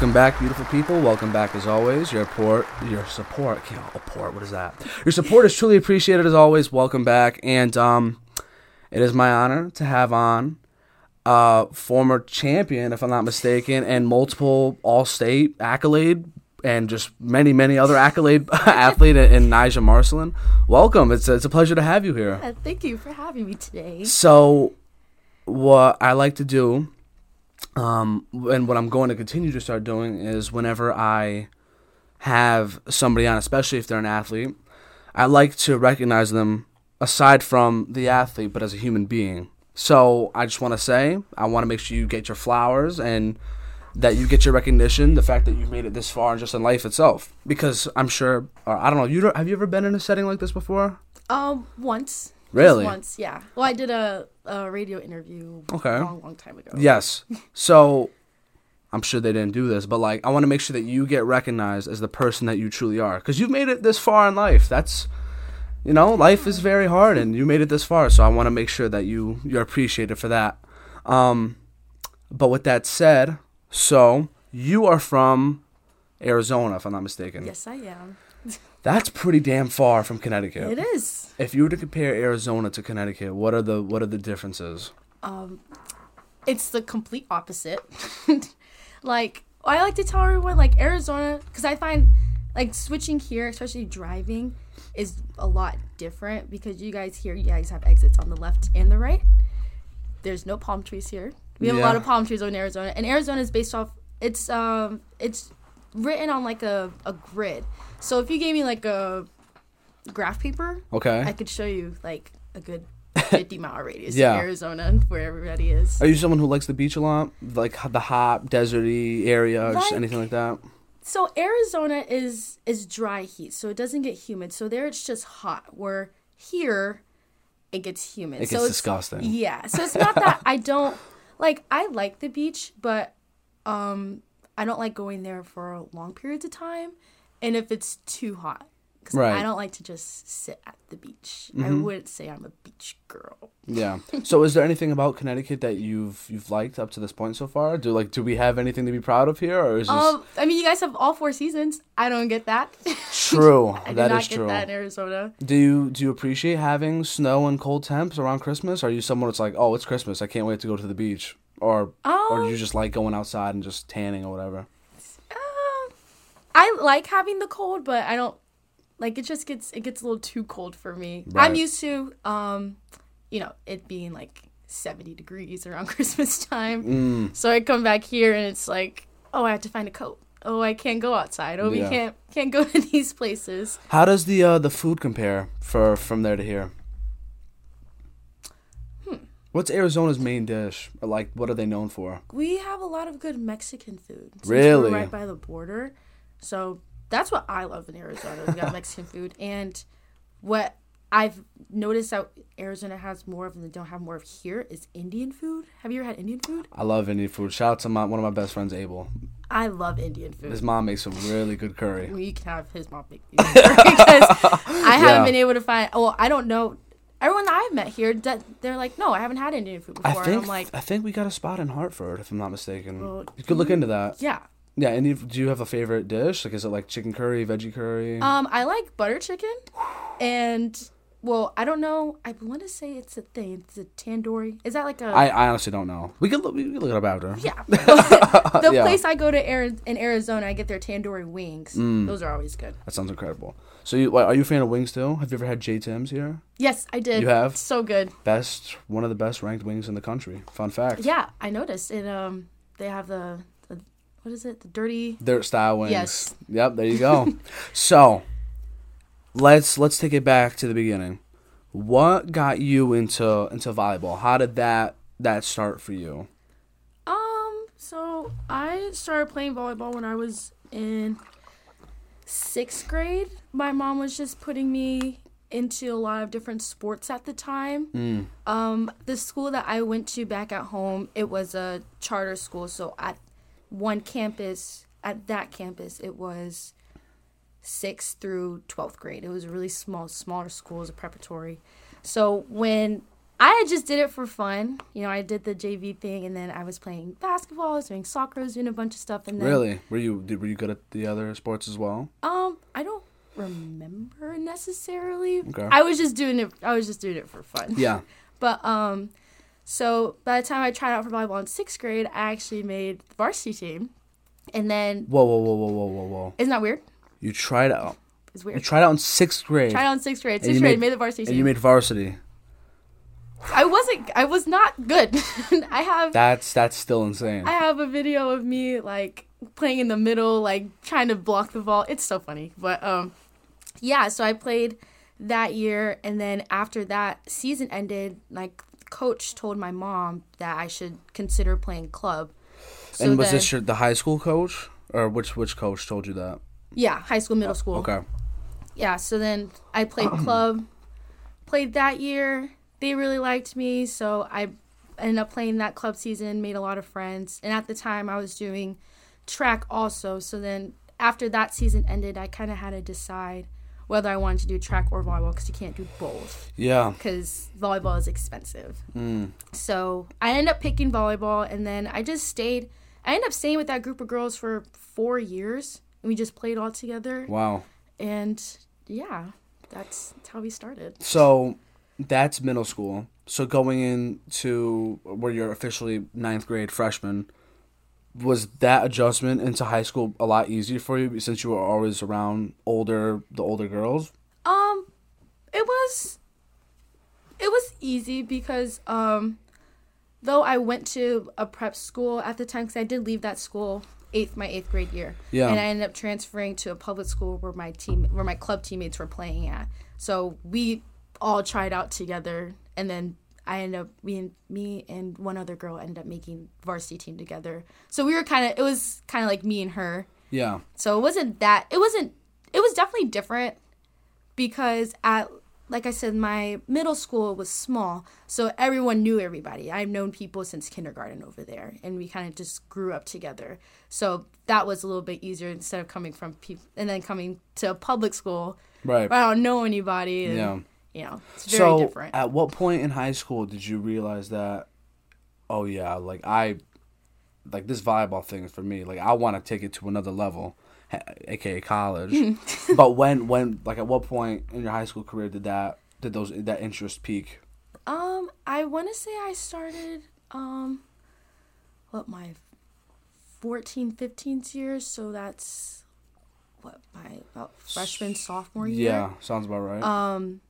Welcome back, beautiful people. Welcome back as always. Your support, your support, can't support. What is that? Your support is truly appreciated as always. Welcome back, and um, it is my honor to have on uh former champion, if I'm not mistaken, and multiple All-State accolade and just many, many other accolade athlete in Nyjha Marcelin. Welcome. It's a, it's a pleasure to have you here. Uh, thank you for having me today. So, what I like to do, um, and what I'm going to continue to start doing is whenever I have somebody on, especially if they're an athlete, I like to recognize them aside from the athlete, but as a human being. So I just want to say, I want to make sure you get your flowers and that you get your recognition, the fact that you've made it this far and just in life itself. Because I'm sure, or I don't know, you don't, have you ever been in a setting like this before? Um, once. Just Really? once, yeah. Well, I did a, a radio interview Okay. a long, long time ago. Yes. So I'm sure they didn't do this, but like I want to make sure that you get recognized as the person that you truly are because you've made it this far in life. That's you know, life is very hard and you made it this far, so I want to make sure that you you're appreciated for that. Um but with that said, so you are from Arizona if I'm not mistaken. Yes, I am. That's pretty damn far from Connecticut. It is. If you were to compare Arizona to Connecticut, what are the what are the differences? Um, It's the complete opposite. like, I like to tell everyone, like, Arizona, because I find, like, switching here, especially driving, is a lot different because you guys here, you guys have exits on the left and the right. There's no palm trees here. We have a lot of palm trees in Arizona, and Arizona is based off. It's um, it's written on like a, a grid. So if you gave me like a graph paper, Okay. I could show you like a good 50 mile radius Yeah. of Arizona where everybody is. Are you someone who likes the beach a lot, like the hot, deserty area, Like- anything like that? So Arizona is is dry heat, so it doesn't get humid. So there it's just hot. Where here it gets humid. It so gets it's, disgusting. Yeah. So it's not that I don't like I like the beach, but um I don't like going there for long periods of time and if it's too hot. Because Right. Mm-hmm. I don't like to just sit at the beach. I wouldn't say I'm a beach girl. Yeah. So, is there anything about Connecticut that you've you've liked up to this point so far? Do like do we have anything to be proud of here, or is this Um, I mean, you guys have all four seasons. I don't get that. true? I do that not is get true. that in Arizona. Do you do you appreciate having snow and cold temps around Christmas? Are you someone that's like, oh, it's Christmas, I can't wait to go to the beach, or or Um, you just like going outside and just tanning or whatever? I like having the cold, but I don't like it. Just gets it gets a little too cold for me. Right. I'm used to, um, you know, it being like 70 degrees around Christmas time. Mm. So I come back here and it's like, oh, I have to find a coat. Oh, I can't go outside. Oh, we can't can't go to these places. How does the uh, the food compare for from there to here? What's Arizona's main dish? Or, Like, what are they known for? We have a lot of good Mexican food. Really? Right by the border. So that's what I love in Arizona. We got Mexican food. And what I've noticed that Arizona has more of and they don't have more of here is Indian food. Have you ever had Indian food? I love Indian food. Shout out to my one of my best friends, Abel. I love Indian food. His mom makes some really good curry. Well, you can have his mom make because I haven't Yeah. been able to find. Well, I don't know. Everyone that I've met here, they're like, no, I haven't had Indian food I before. and think I'm like, I think we got a spot in Hartford, if I'm not mistaken. Well, you could look into that. yeah. Yeah, Indian. Do you have a favorite dish? Like, is it like chicken curry, veggie curry? Um, I like butter chicken, and well, I don't know. I want to say it's a thing. It's a tandoori. Is that like a? I, I honestly don't know. We could look, we could look it up after. yeah. the Yeah. place I go to Ari- in Arizona, I get their tandoori wings. Mm. Those are always good. That sounds incredible. So, you, are you a fan of wings too? Have you ever had J Tim's here? Yes, I did. You have? so good. Best, one of the best ranked wings in the country. Fun fact. Yeah, I noticed it. Um, they have the what is it? The dirty. Dirt style wings. Yes. Yep, there you go. so, let's let's take it back to the beginning. What got you into into volleyball? How did that that start for you? Um, so I started playing volleyball when I was in sixth grade. My mom was just putting me into a lot of different sports at the time. Mm. Um, the school that I went to back at home, it was a charter school. So at one campus, at that campus, it was sixth through twelfth grade. It was a really small, smaller school, as a preparatory. So when I just did it for fun. You know, I did the JV thing, and then I was playing basketball, I was doing soccer, I was doing a bunch of stuff, and then Really? Were you did, were you good at the other sports as well? um, I don't remember necessarily. Okay. I was just doing it. I was just doing it for fun. Yeah. But um, so by the time I tried out for volleyball in sixth grade, I actually made the varsity team, and then Whoa, whoa, whoa, whoa, whoa, whoa, whoa! isn't that weird? You tried out. It's weird. You tried out in sixth grade, Tried out in sixth grade. You Sixth grade, made- made the varsity and team. you made varsity. I wasn't. I was not good. I have. That's that's still insane. I have a video of me like playing in the middle, like trying to block the ball. It's so funny. But um yeah, so I played that year and then after that season ended, like coach told my mom that I should consider playing club. So and was then- this your, the high school coach, or which which coach told you that? Yeah, high school, middle oh, school. Okay. yeah, so then I played club, played that year. They really liked me, so I ended up playing that club season, made a lot of friends. And at the time, I was doing track also. So then after that season ended, I kind of had to decide whether I wanted to do track or volleyball because you can't do both Yeah. because volleyball is expensive. Mm. So I ended up picking volleyball, and then I just stayed. I ended up staying with that group of girls for four years. And we just played all together Wow. and yeah, that's, that's how we started. So that's middle school. So going into where you're officially ninth grade freshman, was that adjustment into high school a lot easier for you since you were always around older the older girls? Um, it was it was easy because um, though I went to a prep school at the time, because I did leave that school eighth my eighth grade year, Yeah. and I ended up transferring to a public school where my team where my club teammates were playing at. So we all tried out together, and then I ended up we and me and one other girl ended up making varsity team together. So we were kind of it was kind of like me and her. Yeah. So it wasn't that it wasn't it was definitely different because at like I said, my middle school was small, so everyone knew everybody. I've known people since kindergarten over there, and we kind of just grew up together. So that was a little bit easier instead of coming from people and then coming to a public school Right. I don't know anybody. Yeah. You know, it's very so different. at what point in high school did you realize that oh yeah, like I like this volleyball thing is for me. Like I want to take it to another level, aka college. but when when like at what point in your high school career did that did those that interest peak? Um, I want to say I started um, what my 14, 15 years. So that's what my about freshman, sophomore year. Yeah, sounds about right. Um,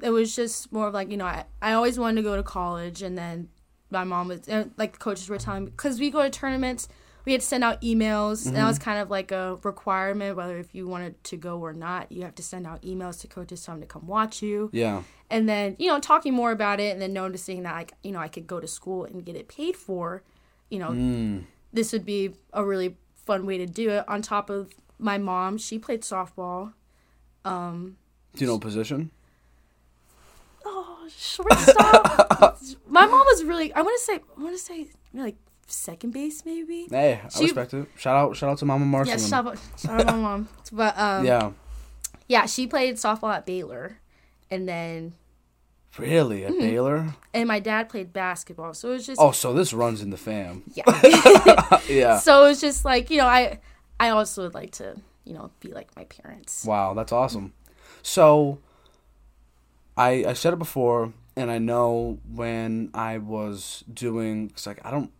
it was just more of like you know I I always wanted to go to college, and then my mom was and, like the coaches were telling me because we go to tournaments. We had to send out emails, and that was kind of like a requirement. Whether if you wanted to go or not, you have to send out emails to coaches telling them to come watch you yeah. and then you know talking more about it and then noticing that like you know i could go to school and get it paid for you know Mm. this would be a really fun way to do it on top of my mom she played softball um Do you know position? Oh shortstop my mom was really i want to say i want to say like second base maybe Hey, I respect it. Shout out shout out to Mama Marshall. yeah shout out, shout out my mom but um yeah. yeah. she played softball at baylor and then Really? At Baylor? and my dad played basketball so it was just Oh, so this runs in the fam. yeah yeah. So it's just like you know, I I also would like to you know be like my parents. Wow, that's awesome. So, I I said it before, and I know when I was doing, cause like I don't,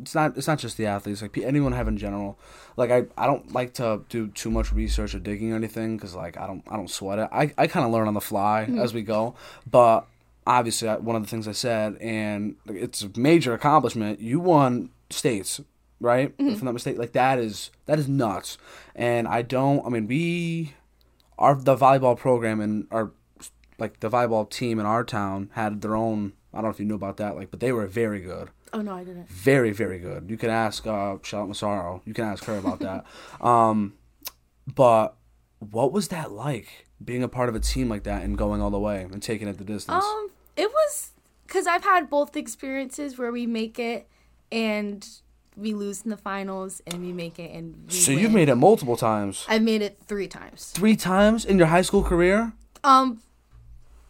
it's not it's not just the athletes, like anyone I have in general. Like I I don't like to do too much research or digging or anything, cause like I don't I don't sweat it. I I kind of learn on the fly mm-hmm. as we go, but. Obviously, I- one of the things I said, and it's a major accomplishment. You won states, right? Mm-hmm. If I'm not mistaken, like that is that is nuts. And I don't. I mean, we our the volleyball program and our like the volleyball team in our town had their own. I don't know if you knew about that, like, but they were very good, Oh no, I didn't. very very good. You can ask uh, Charlotte Massaro. You can ask her about that. Um, but what was that like being a part of a team like that and going all the way and taking it the distance? Um, it was because I've had both experiences where we make it and we lose in the finals, and we make it and we so win. you've made it multiple times, I've made it three times. three times in your high school career. Um,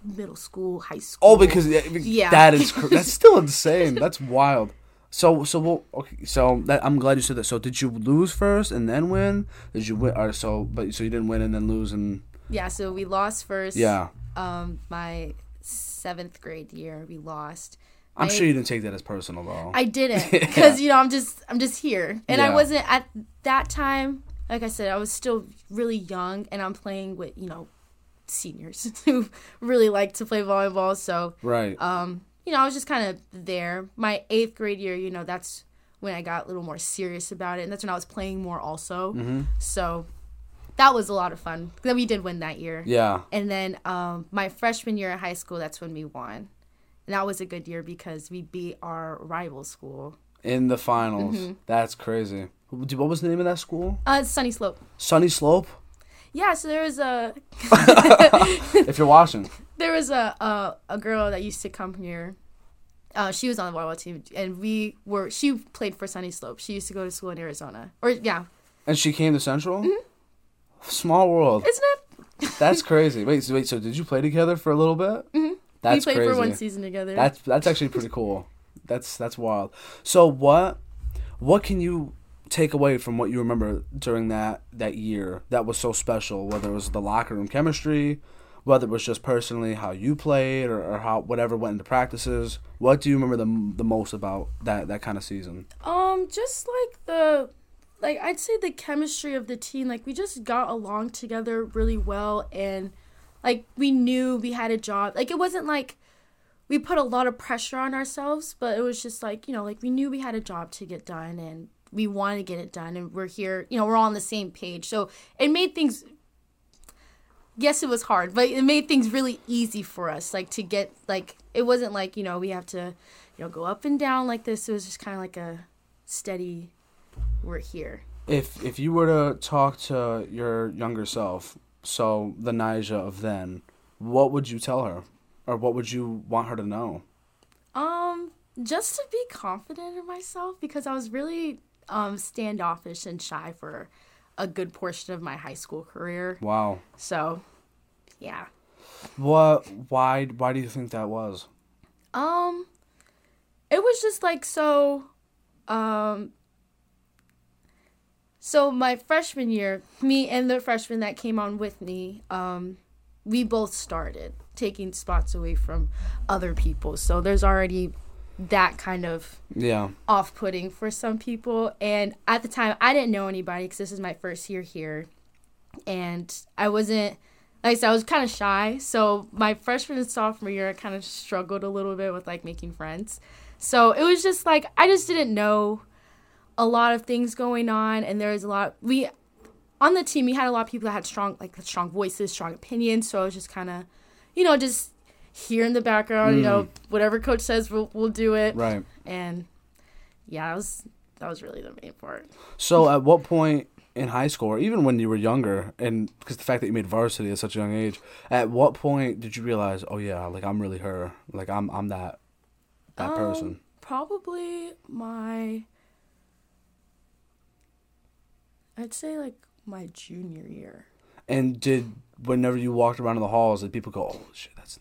middle school, high school. Oh, because yeah, Yeah. that is cr- that's still insane. That's wild. So so well, okay. So that, I'm glad you said that. So did you lose first and then win? Did you win? Or so but so you didn't win and then lose and yeah, so we lost first. yeah. Um, my seventh grade year, we lost. I'm I- sure you didn't take that as personal though. I didn't because you know I'm just I'm just here, and I wasn't at that time. Like I said, I was still really young, and I'm playing with you know seniors who really like to play volleyball. So right. um, you know, I was just kind of there. My eighth grade year, you know, that's when I got a little more serious about it, and that's when I was playing more also. hmm So that was a lot of fun. Then we did win that year. Yeah. And then um, my freshman year at high school, that's when we won. And that was a good year because we beat our rival school. In the finals. Mm-hmm. That's crazy. What was the name of that school? Uh, Sunnyslope. Sunny Slope. Yeah, so there was a if you're watching. there was a a, a girl that used to come here. Uh, she was on the volleyball team, and we were. She played for Sunnyslope. She used to go to school in Arizona, or yeah, And she came to Central? Small world. isn't it? That's crazy. Wait, so, wait, so did you play together for a little bit? Mm-hmm. That's we played crazy. for one season together. That's that's actually pretty cool. That's that's wild. So what what can you take away from what you remember during that that year that was so special? Whether it was the locker room chemistry, whether it was just personally how you played or, or how whatever went into practices. What do you remember the the most about that that kind of season? Um, just like the, like I'd say the chemistry of the team. Like we just got along together really well, and like we knew we had a job. Like it wasn't like we put a lot of pressure on ourselves, but it was just like you know, like we knew we had a job to get done, and we wanted to get it done, and we're here. You know, we're all on the same page, so it made things. Yes, it was hard, but it made things really easy for us. Like to get like it wasn't like you know we have to, you know, go up and down like this. It was just kind of like a steady. We're here. If if you were to talk to your younger self, so the Nyjha of then, what would you tell her, or what would you want her to know? Um, just to be confident in myself because I was really um standoffish and shy for a good portion of my high school career. Wow. So, yeah. What? Why? Why do you think that was? Um, it was just like so. Um. So my freshman year, me and the freshman that came on with me, um, we both started taking spots away from other people. So there's already that kind of Yeah. off-putting for some people. And at the time i didn't know anybody because this is my first year here. And i wasn't like i said i was kind of shy. So my freshman and sophomore year i kind of struggled a little bit with like making friends. So it was just like i just didn't know a lot of things going on. And there was a lot we on the team we had a lot of people that had strong like strong voices strong opinions. So i was just kind of you know just here in the background you know whatever coach says we'll, we'll do it Right. and yeah, that was that was really the main part. So, at what point in high school, or even when you were younger, and because the fact that you made varsity at such a young age, at what point did you realize, oh yeah, like I'm really her, like I'm I'm that that Um, person? Probably my I'd say like my junior year. And did whenever you walked around in the halls, did people go, oh shit, that's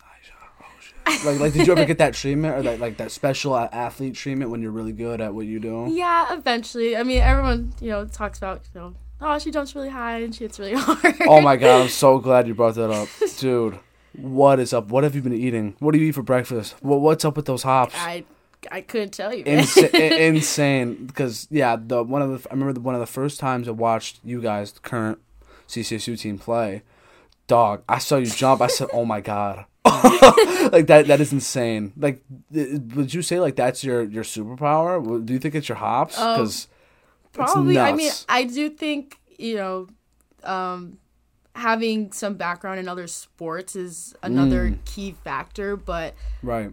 like like did you ever get that treatment or that like that special athlete treatment when you're really good at what you do? Yeah, eventually. I mean, everyone, you know, talks about, you know, oh, she jumps really high and she hits really hard. Oh my god, I'm so glad you brought that up, dude. What is up? What have you been eating? What do you eat for breakfast? What what's up with those hops? I I couldn't tell you. Insa- insane because yeah the one of the I remember the, one of the first times I watched you guys the current CCSU team play dog I saw you jump I said oh my god like that that is insane like would you say like that's your your superpower do you think it's your hops Um, because Probably. I mean. I do think you know, um, having some background in other sports is another Mm. key factor. But right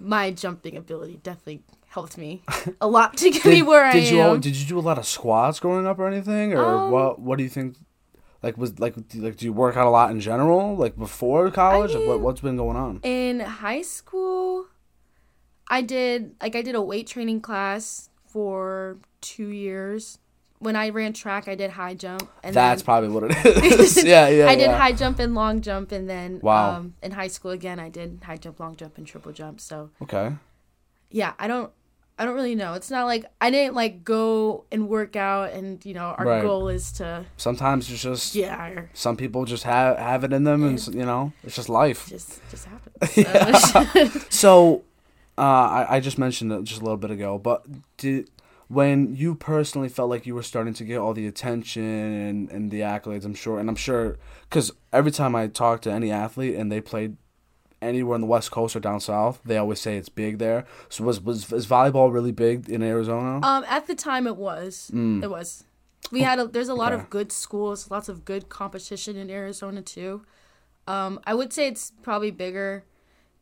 my jumping ability definitely helped me a lot to get me where I did you am. al- did you do a lot of squats growing up or anything or Um, what what do you think like was like like do you work out a lot in general like before college Like, what, what's been going on in high school, I did like I did a weight training class for two years when I ran track, I did high jump, and That's then probably what it is. yeah, yeah. I did yeah. high jump and long jump, and then Wow. um, in high school again, I did high jump, long jump, and triple jump. So Okay. yeah, I don't, I don't really know. It's not like I didn't like go and work out, and you know, our Right. goal is to Sometimes it's just yeah, some people just have have it in them, and you know, it's just life. just just happens. So, So, uh, I, I just mentioned it just a little bit ago, but did when you personally felt like you were starting to get all the attention and, and the accolades, I'm sure, and I'm sure, because every time I talk to any athlete and they played anywhere in the West Coast or down south, they always say it's big there. So was was is volleyball really big in Arizona? um, at the time, it was, it was. We had a, there's a lot Mm. Okay. of good schools, lots of good competition in Arizona too. Um, I would say it's probably bigger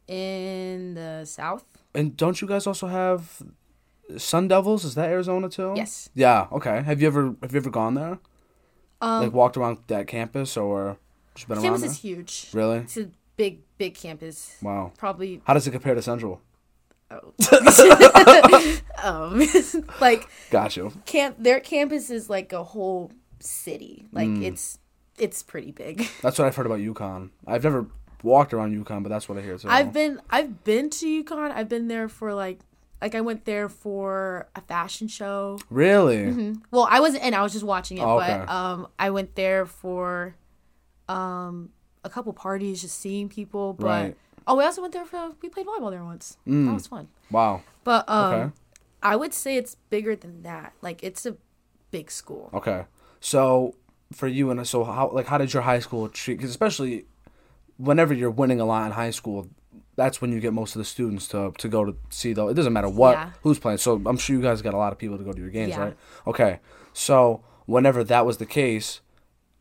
in the south. and don't you guys also have Sun Devils? Is that Arizona too? Yes. Yeah. Okay. Have you ever have you ever gone there? Um, like walked around that campus or just been around campus is huge. Really? It's a big, big campus. Wow. Probably How does it compare to Central? oh. um, like Gotcha. camp. Their campus is like a whole city. Like Mm. it's it's pretty big. That's what I've heard about UConn. I've never walked around UConn, but that's what I hear So. I've been I've been to UConn. I've been there for like like I went there for a fashion show. really. Well, I wasn't, and I was just watching it. Oh, okay. But um, I went there for um a couple parties, just seeing people. But Right. oh, we also went there for we played volleyball there once. Mm. That was fun. Wow. But um, Okay. I would say it's bigger than that. Like it's a big school. Okay. So for you and so how like how did your high school treat? Because especially whenever you're winning a lot in high school, that's when you get most of the students to to go to see though. It doesn't matter what Yeah. who's playing. So I'm sure you guys got a lot of people to go to your games, Yeah. right? Okay. So whenever that was the case.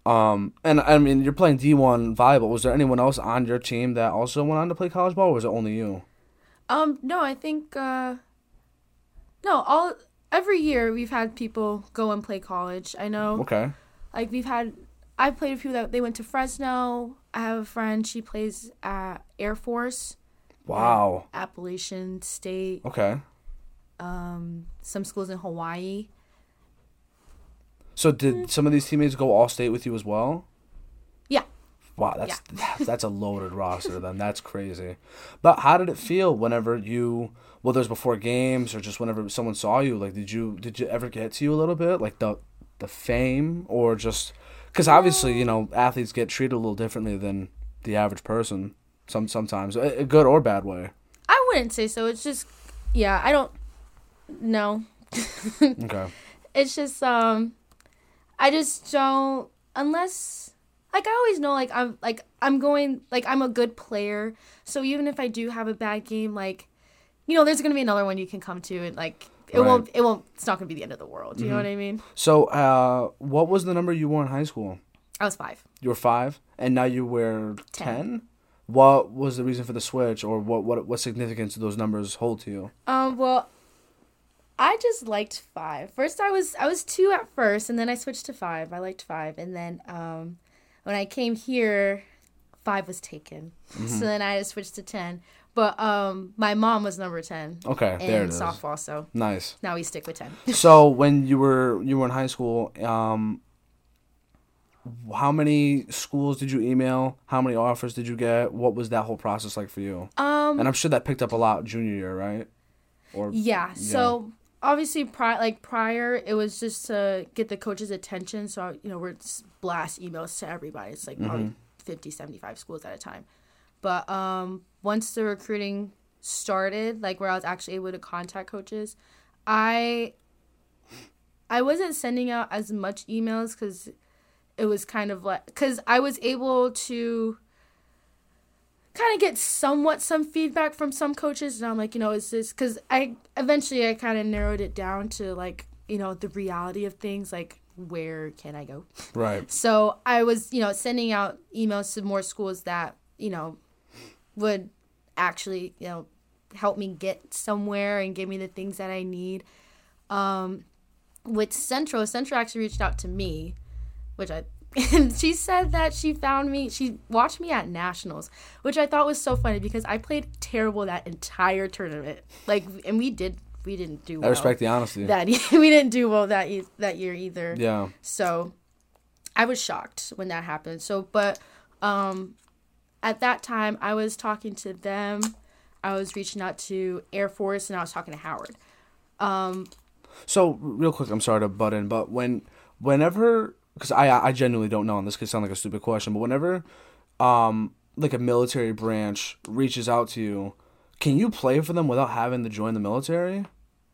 Um and I mean you're playing D one volleyball. Was there anyone else on your team that also went on to play college ball, or was it only you? Um, no, I think uh, no. All every year we've had people go and play college. I know. Okay. like we've had I've played a few that they went to Fresno. I have a friend she plays at Air Force, Wow. Appalachian State, Okay. um some schools in Hawaii. So did mm. some of these teammates go all state with you as well? Yeah. Wow, that's that's a loaded roster. Then that's crazy. But how did it feel whenever you, whether it was before games or just whenever someone saw you? Like, did you did you ever get to you a little bit, like the the fame, or just because obviously you know athletes get treated a little differently than the average person. Some sometimes a, a good or bad way. I wouldn't say so. It's just yeah, I don't know. Okay. It's just um I just don't unless like I always know like I'm like I'm going like I'm a good player. So even if I do have a bad game like you know there's going to be another one you can come to and like it Right. won't it won't it's not going to be the end of the world. You know what I mean? So, uh, what was the number you wore in high school? I was 5. You were five, and now you wear Ten. ten. What was the reason for the switch, or what what what significance do those numbers hold to you? Um well I just liked 5. First I was I was 2 at first and then I switched to 5. I liked 5 and then um when I came here 5 was taken. So then I switched to 10. But um my mom was number 10 Okay, there it is. softball, so Nice. now we stick with 10. So when you were you were in high school, um, how many schools did you email? How many offers did you get? What was that whole process like for you? um And I'm sure that picked up a lot junior year, right? Or yeah, so obviously pri- like prior it was just to get the coach's attention so you know we're blast emails to everybody. It's like probably 50 75 schools at a time. But um once the recruiting started like where i was actually able to contact coaches i i wasn't sending out as much emails because it was kind of like because i was able to kind of get somewhat some feedback from some coaches and i'm like you know is this because i eventually i kind of narrowed it down to like you know the reality of things like where can i go right. so i was you know sending out emails to more schools that you know would actually you know help me get somewhere and give me the things that i need um with central central actually reached out to me which i and she said that she found me she watched me at nationals which i thought was so funny because i played terrible that entire tournament like and we did we didn't do well. I respect the honesty. that we didn't do well that e- that year either. yeah. So I was shocked when that happened. So, but um, at that time, I was talking to them. I was reaching out to Air Force, and I was talking to Howard. Um, So real quick, I'm sorry to butt in, but when whenever because I I genuinely don't know, and this could sound like a stupid question, but whenever um like a military branch reaches out to you, can you play for them without having to join the military?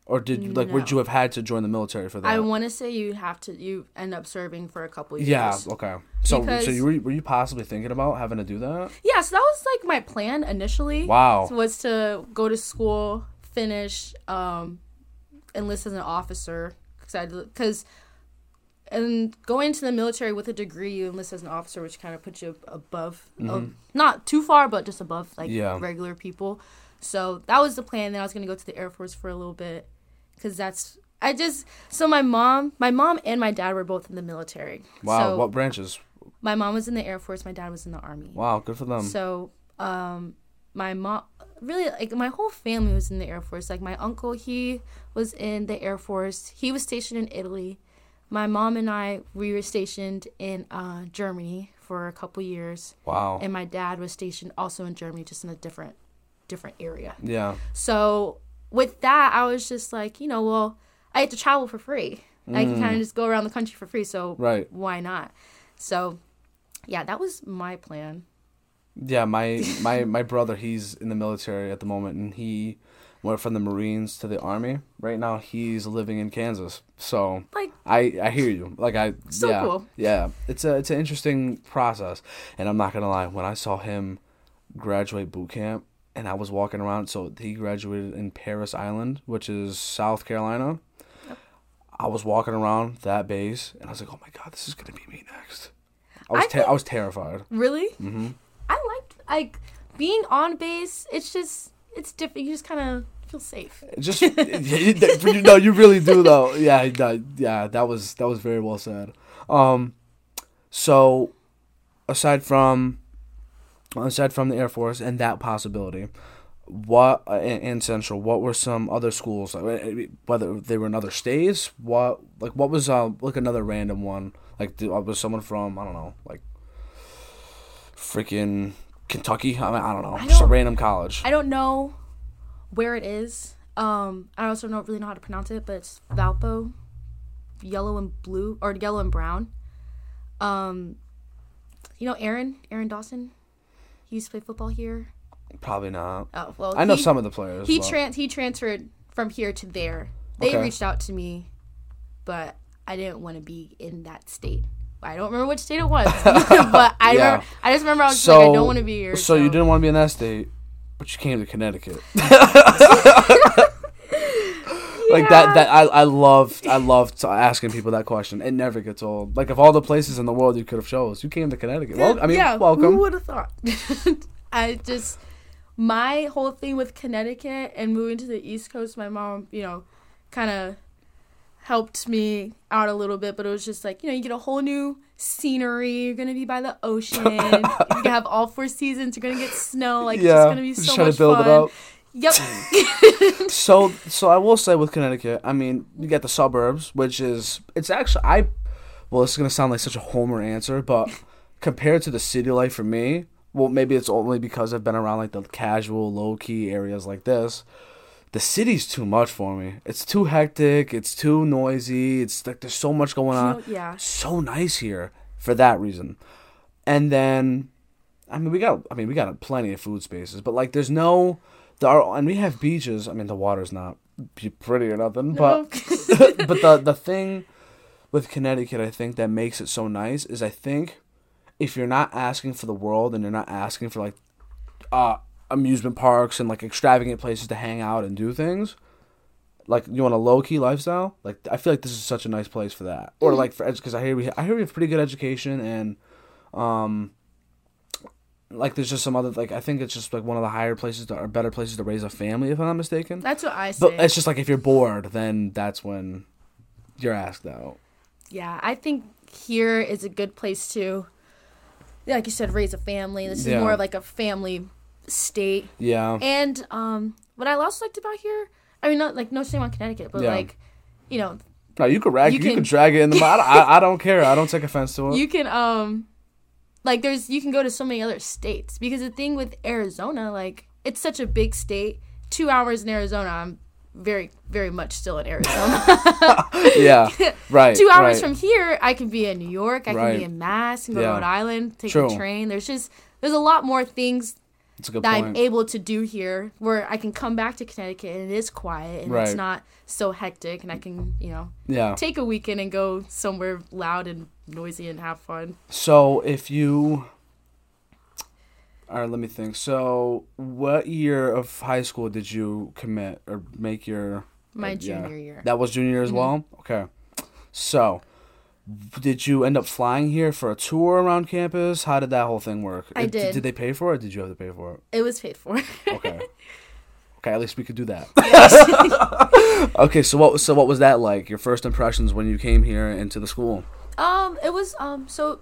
Or did you like would you have had to join the military for that? I want to say you have to you end up serving for a couple years. yeah, okay. So Because- so you were, were you possibly thinking about having to do that? Yeah, so that was like my plan initially. Wow. Was to go to school, finish, um, enlist as an officer, cuz I because, and going into the military with a degree, you enlist as an officer, which kind of puts you above, uh, not too far, but just above like Mm-hmm. Yeah. regular people. So that was the plan. Then I was gonna go to the Air Force for a little bit, because that's I just so my mom, my mom and my dad were both in the military. Wow, So what branches? my mom was in the Air Force. My dad was in the Army. Wow, good for them. So, um, my mom, really, like my whole family was in the Air Force. Like my uncle, he was in the Air Force. He was stationed in Italy. My mom and I, we were stationed in uh, Germany for a couple years, wow. and my dad was stationed also in Germany, just in a different, different area. yeah. So with that, I was just like, you know, well, I had to travel for free. I can kind of just go around the country for free. So Right. why not? So, yeah, that was my plan. Yeah, my my my brother, he's in the military at the moment, and he went from the Marines to the Army. Right now, he's living in Kansas. So Like, I I hear you. Like I So yeah cool. yeah. It's a it's an interesting process, and I'm not gonna lie. When I saw him graduate boot camp, and I was walking around, so he graduated in Parris Island, which is South Carolina. I was walking around that base, and I was like, "Oh my god, this is gonna be me next." I was I ter- I was terrified. Really? Mm-hmm. I liked like being on base. It's just it's different. You just kind of feel safe. Just you no, you really do though. Yeah, that, yeah, that was that was very well said. Um, so aside from aside from the Air Force and that possibility, what uh, and, and Central, what were some other schools? uh, Whether they were in other states, what like what was uh like another random one? Like was someone from I don't know like freaking Kentucky? I, mean, I don't know, just a random college. I don't know where it is. Um, I also don't really know how to pronounce it, but it's Valpo, yellow and blue or yellow and brown. Um, you know Aaron, Aaron Dawson. He used to play football here. Probably not. Oh well, I know he- some of the players. He but- trans he transferred from here to there. They Okay. reached out to me, but I didn't want to be in that state. I don't remember which state it was, but I Yeah. remember, I just remember I was so like I don't want to be here. So, you didn't want to be in that state, but you came to Connecticut. Like that. That I I loved. I loved asking people that question. It never gets old. Like of all the places in the world you could have chose, you came to Connecticut. Well, I mean, yeah, welcome. Who would have thought? I just my whole thing with Connecticut and moving to the East Coast. My mom, you know, kind of helped me out a little bit, but it was just like you know, you get a whole new scenery. You're gonna be by the ocean. you have all four seasons. You're gonna get snow. Like it's yeah, just gonna be just so trying much to build fun. it up. Yep. so so I will say with Connecticut, I mean, you get the suburbs, which is it's actually I well, this is gonna sound like such a homer answer, but compared to the city life for me, well, maybe it's only because I've been around like the casual, low key areas like this. The city's too much for me. It's too hectic. It's too noisy. It's like there's so much going on. yeah. So nice here for that reason. And then, I mean, we got. I mean, we got plenty of food spaces, but like, there's no. There are, and we have beaches. I mean, the water's not pretty or nothing, but but the the thing with Connecticut, I think that makes it so nice is I think if you're not asking for the world and you're not asking for like uh amusement parks and like extravagant places to hang out and do things, like you want a low key lifestyle, like I feel like this is such a nice place for that. Or like for because I hear we I hear we have pretty good education and um like there's just some other like I think it's just like one of the higher places to, or better places to raise a family if I'm not mistaken. That's what I say. But it's just like if you're bored, then that's when you're asked out. Yeah, I think here is a good place to, like you said, raise a family. This Yeah. is more of like a family state. Yeah. And um, what I also liked about here, I mean, not like no shame on Connecticut, but Yeah. like, you know, No, you could rag. You You, can- could drag it in the mud. I, I don't care. I don't take offense to it. you can um, like there's you can go to so many other states because the thing with Arizona, like it's such a big state. Two hours in Arizona, I'm very very much still in Arizona. yeah. Right. Two hours right. from here, I can be in New York. I can be in Mass. Can go Yeah. to Rhode Island. Take True. a train. There's just there's a lot more things That's a good that I'm able to do here where I can come back to Connecticut and it is quiet and Right. it's not so hectic and I can, you know, yeah. take a weekend and go somewhere loud and noisy and have fun. So if you, all right, let me think. So what year of high school did you commit or make your? My uh, yeah. junior year. That was junior year as well. Okay. So, did you end up flying here for a tour around campus? How did that whole thing work? I did. Did they pay for it? Or did you have to pay for it? It was paid for. Okay. okay, at least we could do that. okay, so what so what was that like? Your first impressions when you came here into the school? um, it was um so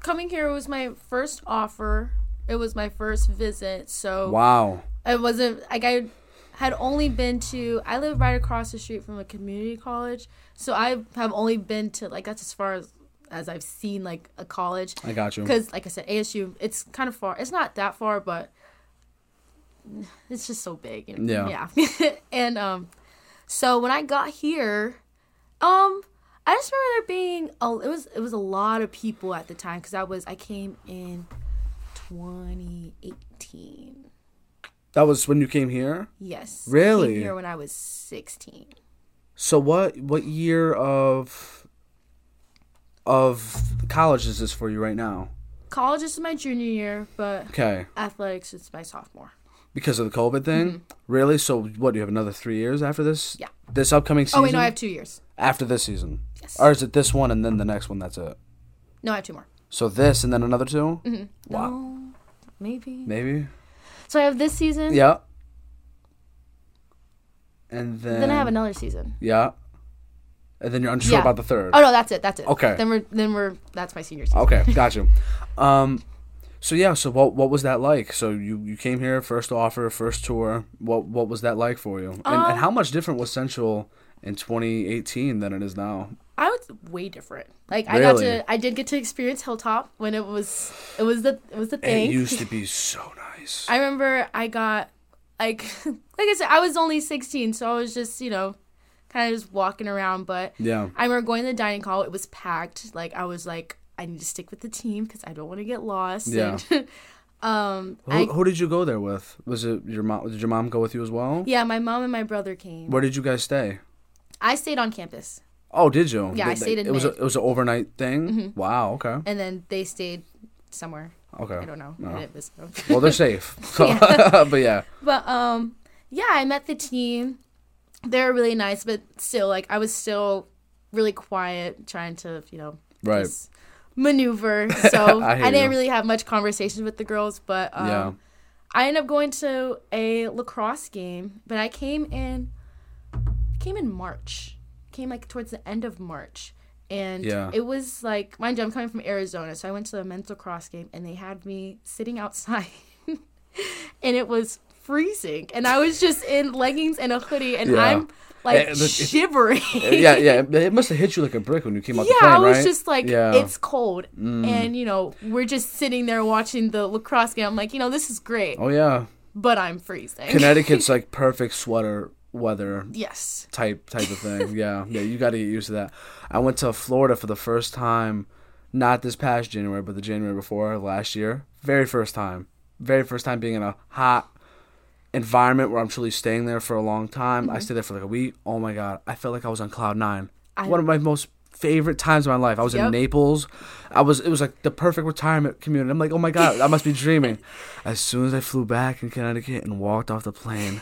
coming here was my first offer. It was my first visit. So Wow. it wasn't like I had only been to I live right across the street from a community college. So I have only been to like that's as far as as I've seen like a college. I got you. because like i said asu it's kind of far it's not that far but it's just so big you know? Yeah. yeah and um so when i got here um i just remember there being a, it was it was a lot of people at the time because i was i came in 2018 That was when you came here? yes Really? came here when i was 16 So what what year of of college is this for you right now? college is my junior year but Okay. athletics is my sophomore Because of the COVID thing? Really? So what do you have another 3 years after this? Mm-hmm. Yeah. This upcoming season? oh wait no i have two years after this season. yes Or is it this one and then the next one that's it? no i have two more So this and then another 2? mm-hmm. Wow. no maybe Maybe. So I have this season. Yeah. And then Then I have another season. Yeah. And then you're unsure Yeah. about the third. Oh no, that's it. That's it. Okay. Then we're then we're that's my senior season. Okay, got you. Um, so yeah, so what what was that like? So you you came here, first offer, first tour. What what was that like for you? And, and Um, how much different was Central in 2018 than it is now? I was way different. Like I got Really? to I did get to experience Hilltop when it was it was the it was the thing. It used to be so nice. I remember I got like like I said I was only 16, so I was just you know kind of just walking around. But yeah. I remember going to the dining hall. It was packed. Like I was like I need to stick with the team because I don't want to get lost. Yeah. And, um. Who, I, who did you go there with? Was it your mom? Did your mom go with you as well? yeah, my mom and my brother came. Where did you guys stay? I stayed on campus. Oh, did you? Yeah, I Did stayed in It was a, it was an overnight thing. Mm-hmm. Wow. Okay. and then they stayed somewhere. Okay. I don't know. No. I didn't them. Well, they're safe. So, but yeah. but um, yeah, I met the team. They're really nice, but still, like, I was still really quiet, trying to, you know, Right. just maneuver. So I I, didn't you. really have much conversations with the girls, but um, Yeah. I ended up going to a lacrosse game. But I came in, came in March. Came like towards the end of March. And Yeah. it was like, mind you, I'm coming from Arizona, so I went to the men's lacrosse game, and they had me sitting outside, and it was freezing, and I was just in leggings and a hoodie, and Yeah. I'm like Eh, the- it- shivering. yeah, yeah. It must have hit you like a brick when you came out the Yeah, plane, I was right? just like, Yeah. it's cold, and you know, we're just sitting there watching the lacrosse game. I'm like, you know, this is great, Oh yeah, but I'm freezing. Connecticut's like perfect sweater weather yes. type type of thing. Yeah, yeah. You got to get used to that. I went to Florida for the first time, not this past January, but the January before last year. Very first time. Very first time being in a hot environment where I'm truly staying there for a long time. I mm-hmm. stayed there for like a week. Oh my god, I felt like I was on cloud nine. I- One of my most favorite times of my life. I was in Naples. I was it was like the perfect retirement community. I'm like, oh my god, I must be dreaming. As soon as I flew back in Connecticut and walked off the plane,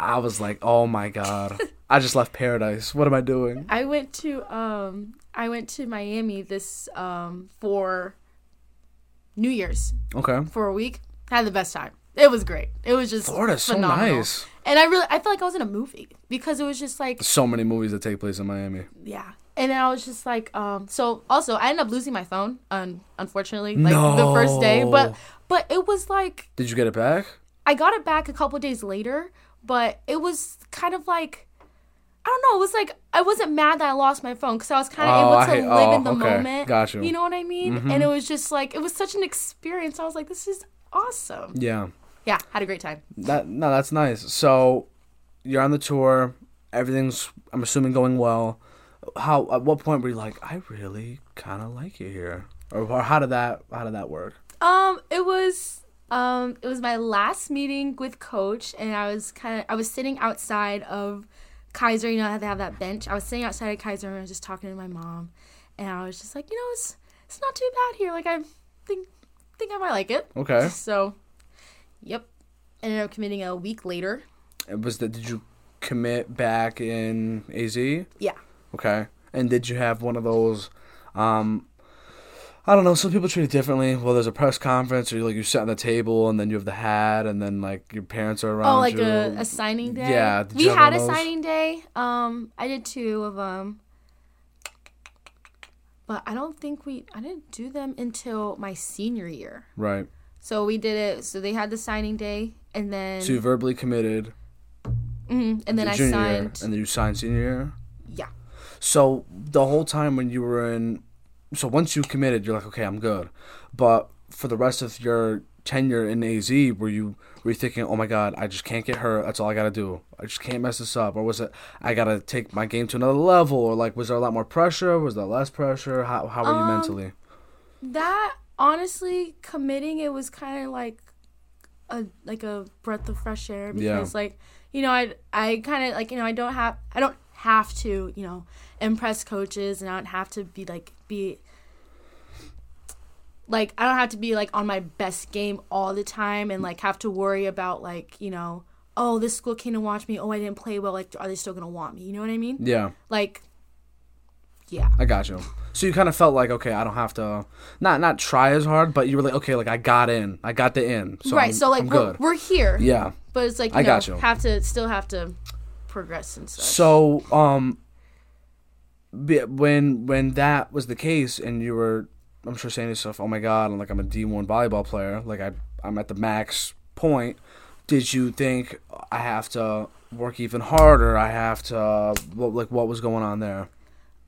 I was like, oh my god, I just left paradise. What am I doing? I went to um I went to Miami this um for New Year's Okay, for a week. Had the best time. It was great. It was just Florida's so nice. And I really I felt like I was in a movie because it was just like So many movies that take place in Miami. yeah. And then I was just like um so also I ended up losing my phone un- unfortunately like the first day, but but it was like Did you get it back? I got it back a couple days later, but it was kind of like I don't know. It was like I wasn't mad that I lost my phone because I was kind of Oh, able to hate- live oh, in the okay. moment. Got you. Mm-hmm. Know what I mean? And it was just like it was such an experience. I was like, this is awesome. Yeah. Yeah, had a great time. That no, that's nice. So you're on the tour. Everything's I'm assuming going well. How at what point were you like, I really kind of like it here, or, or how did that how did that work? Um, it was um it was my last meeting with coach and I was kind of I was sitting outside of Kaiser, you know, how they have that bench. I was sitting outside of Kaiser and I was just talking to my mom and I was just like, you know, it's it's not too bad here. Like I think think I might like it. Okay. So, yep. Ended up committing a week later. It was that did you commit back in AZ? Yeah. Okay. And did you have one of those? Um, I don't know. Some people treat it differently. Well, there's a press conference, or you like you sit on the table, and then you have the hat, and then like your parents are around Oh, like you. a, a signing day. Yeah, we had a one of those? signing day. Um, I did two of them, but I don't think we. I didn't do them until my senior year. right. So we did it. So they had the signing day, and then So you verbally committed. mhm, and then I junior year, signed. and then you signed senior year. yeah. So the whole time when you were in, so once you committed, you're like, okay, I'm good. But for the rest of your tenure in AZ, were you were you thinking, oh my god, I just can't get hurt. That's all I gotta do. I just can't mess this up. Or was it, I gotta take my game to another level? Or like, was there a lot more pressure? Was there less pressure? How how were you Um, mentally? That honestly, committing it was kind of like a like a breath of fresh air because Yeah. like you know I I kind of like you know I don't have I don't have to you know impress coaches and I don't have to be like be like I don't have to be like on my best game all the time and like have to worry about like you know oh this school came to watch me oh I didn't play well like are they still gonna want me you know what I mean Yeah, like yeah I got you. So you kind of felt like, okay, I don't have to, not not try as hard, but you were like, okay, like I got in, I got the in. So right I'm- so like I'm we're, we're here yeah. But it's like you I know, got you. have to still have to progress and stuff. So, um, when when that was the case, and you were, I'm sure saying to yourself, "Oh my God, I'm like I'm a D1 volleyball player. Like I I'm at the max point." Did you think I have to work even harder? I have to what, like what was going on there?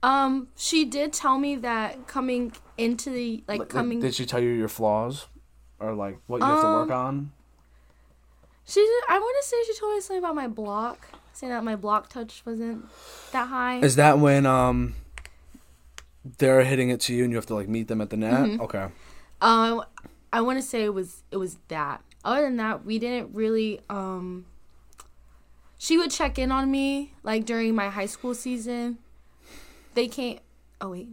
um, she did tell me that coming into the like Like, coming, Did she tell you your flaws, or like what you have to work Um, on? she did, I want to say she told me something about my block, saying that my block touch wasn't that high. Is that when um they're hitting it to you and you have to like meet them at the net? Mm-hmm. Okay. Um, I want to say it was it was that. Other than that, we didn't really. Um, she would check in on me like during my high school season. They came. Oh wait.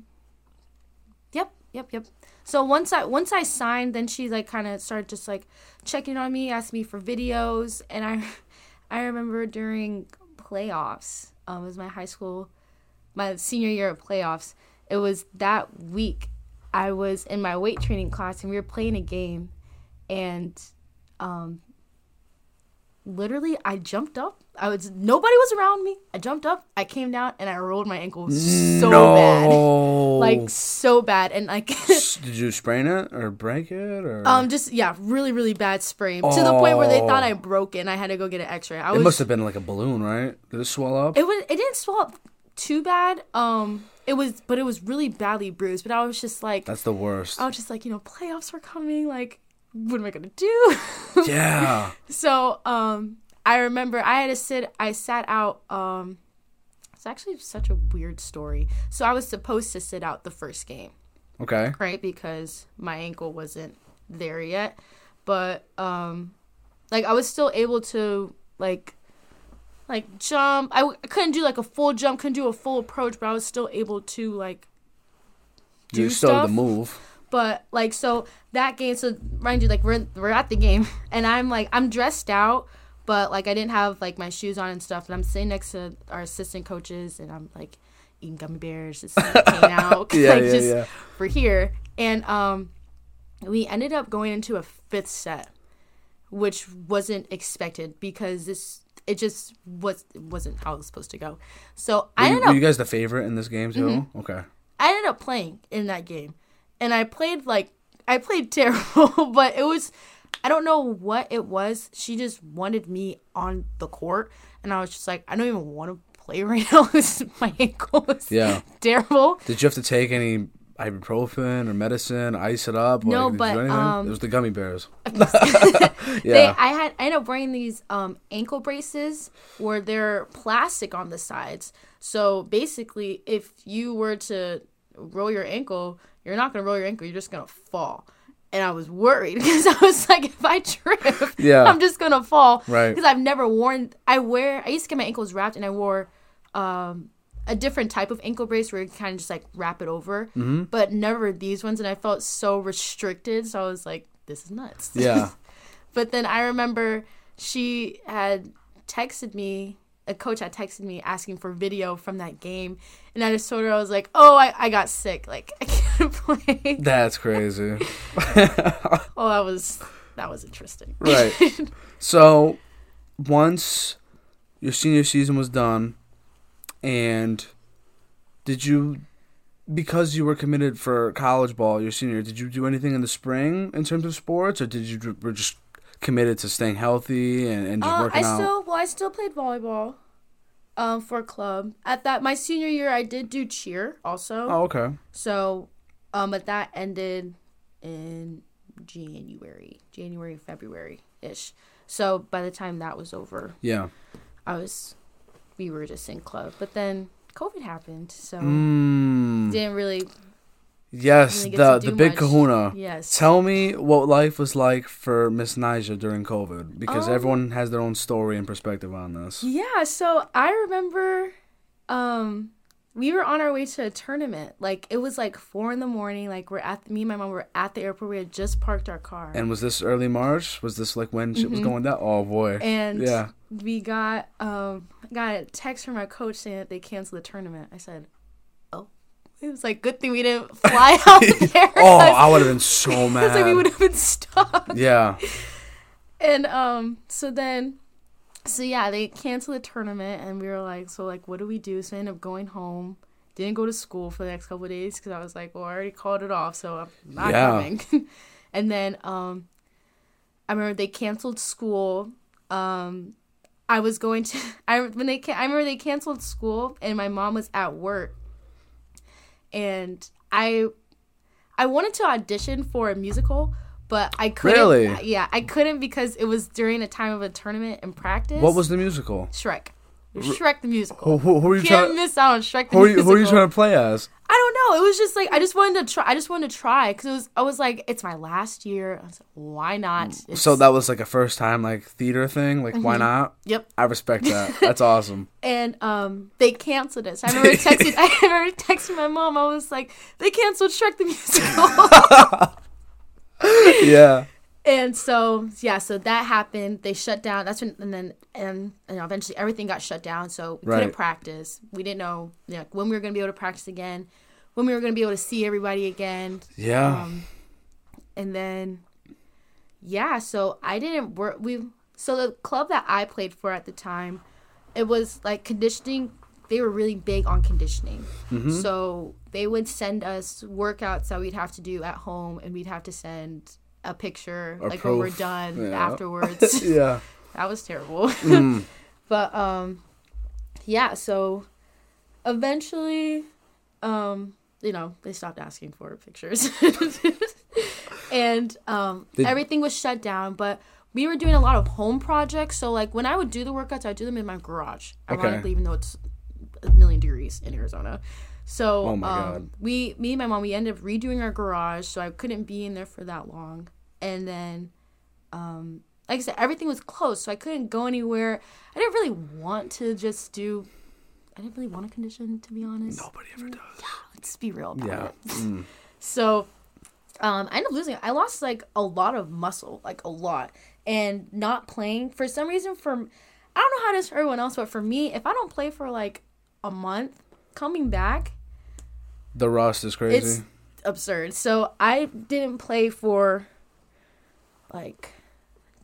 Yep, yep, yep. So once I once I signed, then she like kind of started just like checking on me, asked me for videos, and I, I remember during playoffs. Um, it was my high school, my senior year of playoffs. It was that week I was in my weight training class and we were playing a game and um literally I jumped up. I was nobody was around me. I jumped up, I came down and I rolled my ankle so bad. Like so bad and like Did you sprain it or break it or? um just yeah, really really bad sprain to the point where they thought Oh. I broke it and I had to go get an x-ray. I it was must have been like a balloon, right? Did it swell up? it was it didn't swell up too bad. Um it was but it was really badly bruised, but I was just like That's the worst. I was just like, you know, playoffs were coming. Like, what am I gonna do? yeah. so, um, I remember I had to sit. I sat out. Um, it's actually such a weird story. So I was supposed to sit out the first game, Okay. right? Because my ankle wasn't there yet. But um, like I was still able to like like jump. I, w- I couldn't do like a full jump, couldn't do a full approach, but I was still able to like do you still stuff. the move. But like so that game, so mind you, like we're we're at the game, and I'm like I'm dressed out, but like I didn't have like my shoes on and stuff, and I'm sitting next to our assistant coaches, and I'm like eating gummy bears, just like, hanging out, Yeah, like yeah, just yeah. for here, and um, we ended up going into a fifth set, which wasn't expected because this it just was wasn't how it was supposed to go. So I Were ended were up you guys the favorite in this game too? Mm-hmm. Okay. I ended up playing in that game, and I played like I played terrible, but it was I don't know what it was. She just wanted me on the court, and I was just like, I don't even want to play right now. my ankle is Yeah. terrible. Did you have to take any ibuprofen or medicine, ice it up? No, you but, um, it was the gummy bears. They, yeah. I had I ended up wearing these um, ankle braces where they're plastic on the sides. So basically, if you were to roll your ankle, you're not gonna roll your ankle. You're just gonna fall. And I was worried because I was like, if I trip, Yeah. I'm just gonna fall. Right. Because I've never worn. I wear. I used to get my ankles wrapped, and I wore um, a different type of ankle brace where you kind of just like wrap it over, Mm-hmm. but never these ones. And I felt so restricted. So I was like, this is nuts. yeah. But then I remember she had texted me, a coach had texted me asking for video from that game. And I just sort of I was like, oh, I, I got sick. Like, I can't play. That's crazy. oh, that was, that was interesting. Right. So, once your senior season was done, and did you, because you were committed for college ball your senior, did you do anything in the spring in terms of sports, or did you were just committed to staying healthy and, and just Uh, I working out? still, well, I still played volleyball um, for a club. At that, my senior year, I did do cheer also. oh, okay. So, um, but that ended in January, January, February ish. So by the time that was over, Yeah. I was, we were just in club. But then COVID happened, so Mm. didn't really. Yes, the the big much. Kahuna. Yes. Tell me what life was like for Miss Nyjha during COVID, because Um, everyone has their own story and perspective on this. Yeah. So I remember, um, we were on our way to a tournament. Like it was like four in the morning. Like we're at me and my mom were at the airport. We had just parked our car. And was this early March? Was this like when shit was going down? Oh boy. Mm-hmm. And yeah. we got um got a text from our coach saying that they canceled the tournament. I said, "Oh." It was like good thing we didn't fly out there. Oh, I would have been so It's like we would have been stuck. Yeah. And um so then so yeah, they canceled the tournament and we were like, so like what do we do? So I ended up going home. Didn't go to school for the next couple of days because I was like, well, I already called it off, so I'm not Yeah. coming. and then um I remember they canceled school. Um I was going to I when they I remember they canceled school and my mom was at work. And I I wanted to audition for a musical, but I couldn't. Really? Yeah, I couldn't because it was during a time of a tournament and practice. What was the musical? Shrek? Shrek the musical. Who, who, are you Can't trying? miss out on Shrek the Who are you, who are you trying to play as? I don't know. It was just like I just wanted to try. I just wanted to try because it was. I was like, it's my last year. I was like, why not? It's, Mm, So that was like a first time like theater thing. Like why not? Yep. I respect that. That's awesome. And um, they canceled it. So I remember texting. I remember texting my mom. I was like, they canceled Shrek the musical. Yeah. And so yeah, so that happened. They shut down. That's when and then and you know, eventually everything got shut down. So we Right. couldn't practice. We didn't know you know, when we were gonna be able to practice again, when we were gonna be able to see everybody again. Yeah. Um, and then yeah, so I didn't work. We so the club that I played for at the time, it was like conditioning. They were really big on conditioning. Mm-hmm. So they would send us workouts that we'd have to do at home, and we'd have to send a picture Or like when we're done Yeah. afterwards. yeah. that was terrible. Mm. but um, yeah. So eventually, um, you know, they stopped asking for pictures, and um, Did- everything was shut down. But we were doing a lot of home projects. So like when I would do the workouts, I would do them in my garage. Okay. Ironically, even though it's a million degrees in Arizona. So Oh my um, God. we, me and my mom, we ended up redoing our garage, so I couldn't be in there for that long. And then, um, like I said, everything was closed, so I couldn't go anywhere. I didn't really want to just do. I didn't really want a condition, to be honest. Nobody ever does. Yeah, Let's be real about Yeah. it. Mm. So, um, I ended up losing. I lost like a lot of muscle, like a lot, and not playing for some reason. For I don't know how it is for everyone else, but for me, if I don't play for like a month, coming back, The rust is crazy. it's absurd. So I didn't play for like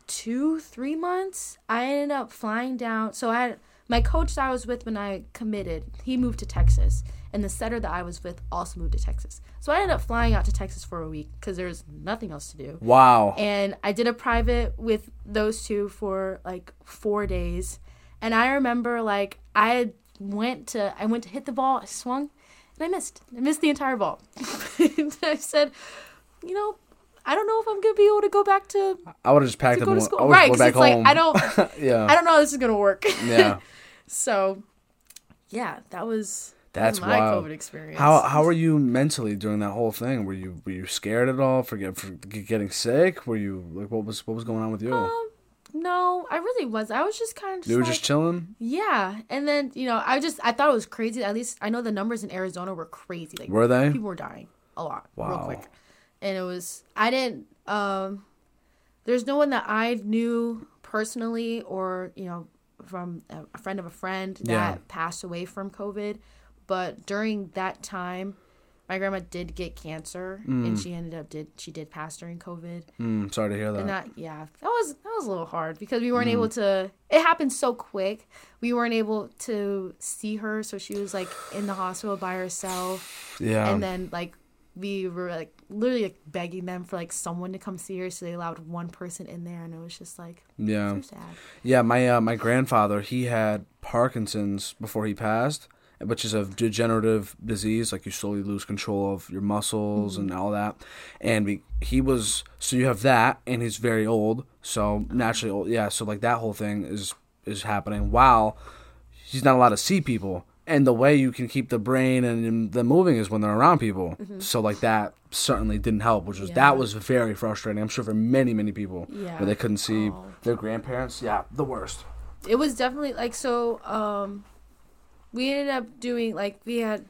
two, three months. I ended up flying down. So I had my coach that I was with when I committed, he moved to Texas, and the setter that I was with also moved to Texas. So I ended up flying out to Texas for a week because there was nothing else to do. Wow. And I did a private with those two for like four days, and I remember like I went to I went to hit the ball, I swung, and I missed. I missed the entire ball. and I said, you know, I don't know if I'm gonna be able to go back to I would have just packed up and to school. Right, because back it's like. I don't yeah. I don't know how this is gonna work. yeah. so yeah, that was that That's was my wild. COVID experience. How how were you mentally during that whole thing? Were you were you scared at all for, get, for getting sick? Were you like what was what was going on with you? um, no, I really was. I was just kind of just you were like, just chilling. yeah, and then you know I just I thought it was crazy. At least I know the numbers in Arizona were crazy. Like Were they? people were dying a lot Wow. real quick and it was i didn't um there's no one that i knew personally or you know from a friend of a friend that Yeah. passed away from covid but during that time my grandma did get cancer and she ended up did she did pass during covid Mm, sorry to hear that. and that yeah that was that was a little hard because we weren't able to it happened so quick we weren't able to see her so she was like in the hospital by herself yeah. and then like we were like literally like begging them for like someone to come see her so they allowed one person in there and it was just like yeah. so sad Yeah, my uh, my grandfather he had Parkinson's before he passed, which is a degenerative disease. Like you slowly lose control of your muscles and all that. And we, he was so you have that, and he's very old, so naturally old. Yeah, so like that whole thing is is happening while he's not allowed to see people. And the way you can keep the brain and the moving is when they're around people. So like that certainly didn't help, which was Yeah. that was very frustrating. I'm sure for many many people Yeah. where they couldn't see Oh. their grandparents. Yeah, the worst. it was definitely like so um we ended up doing like we had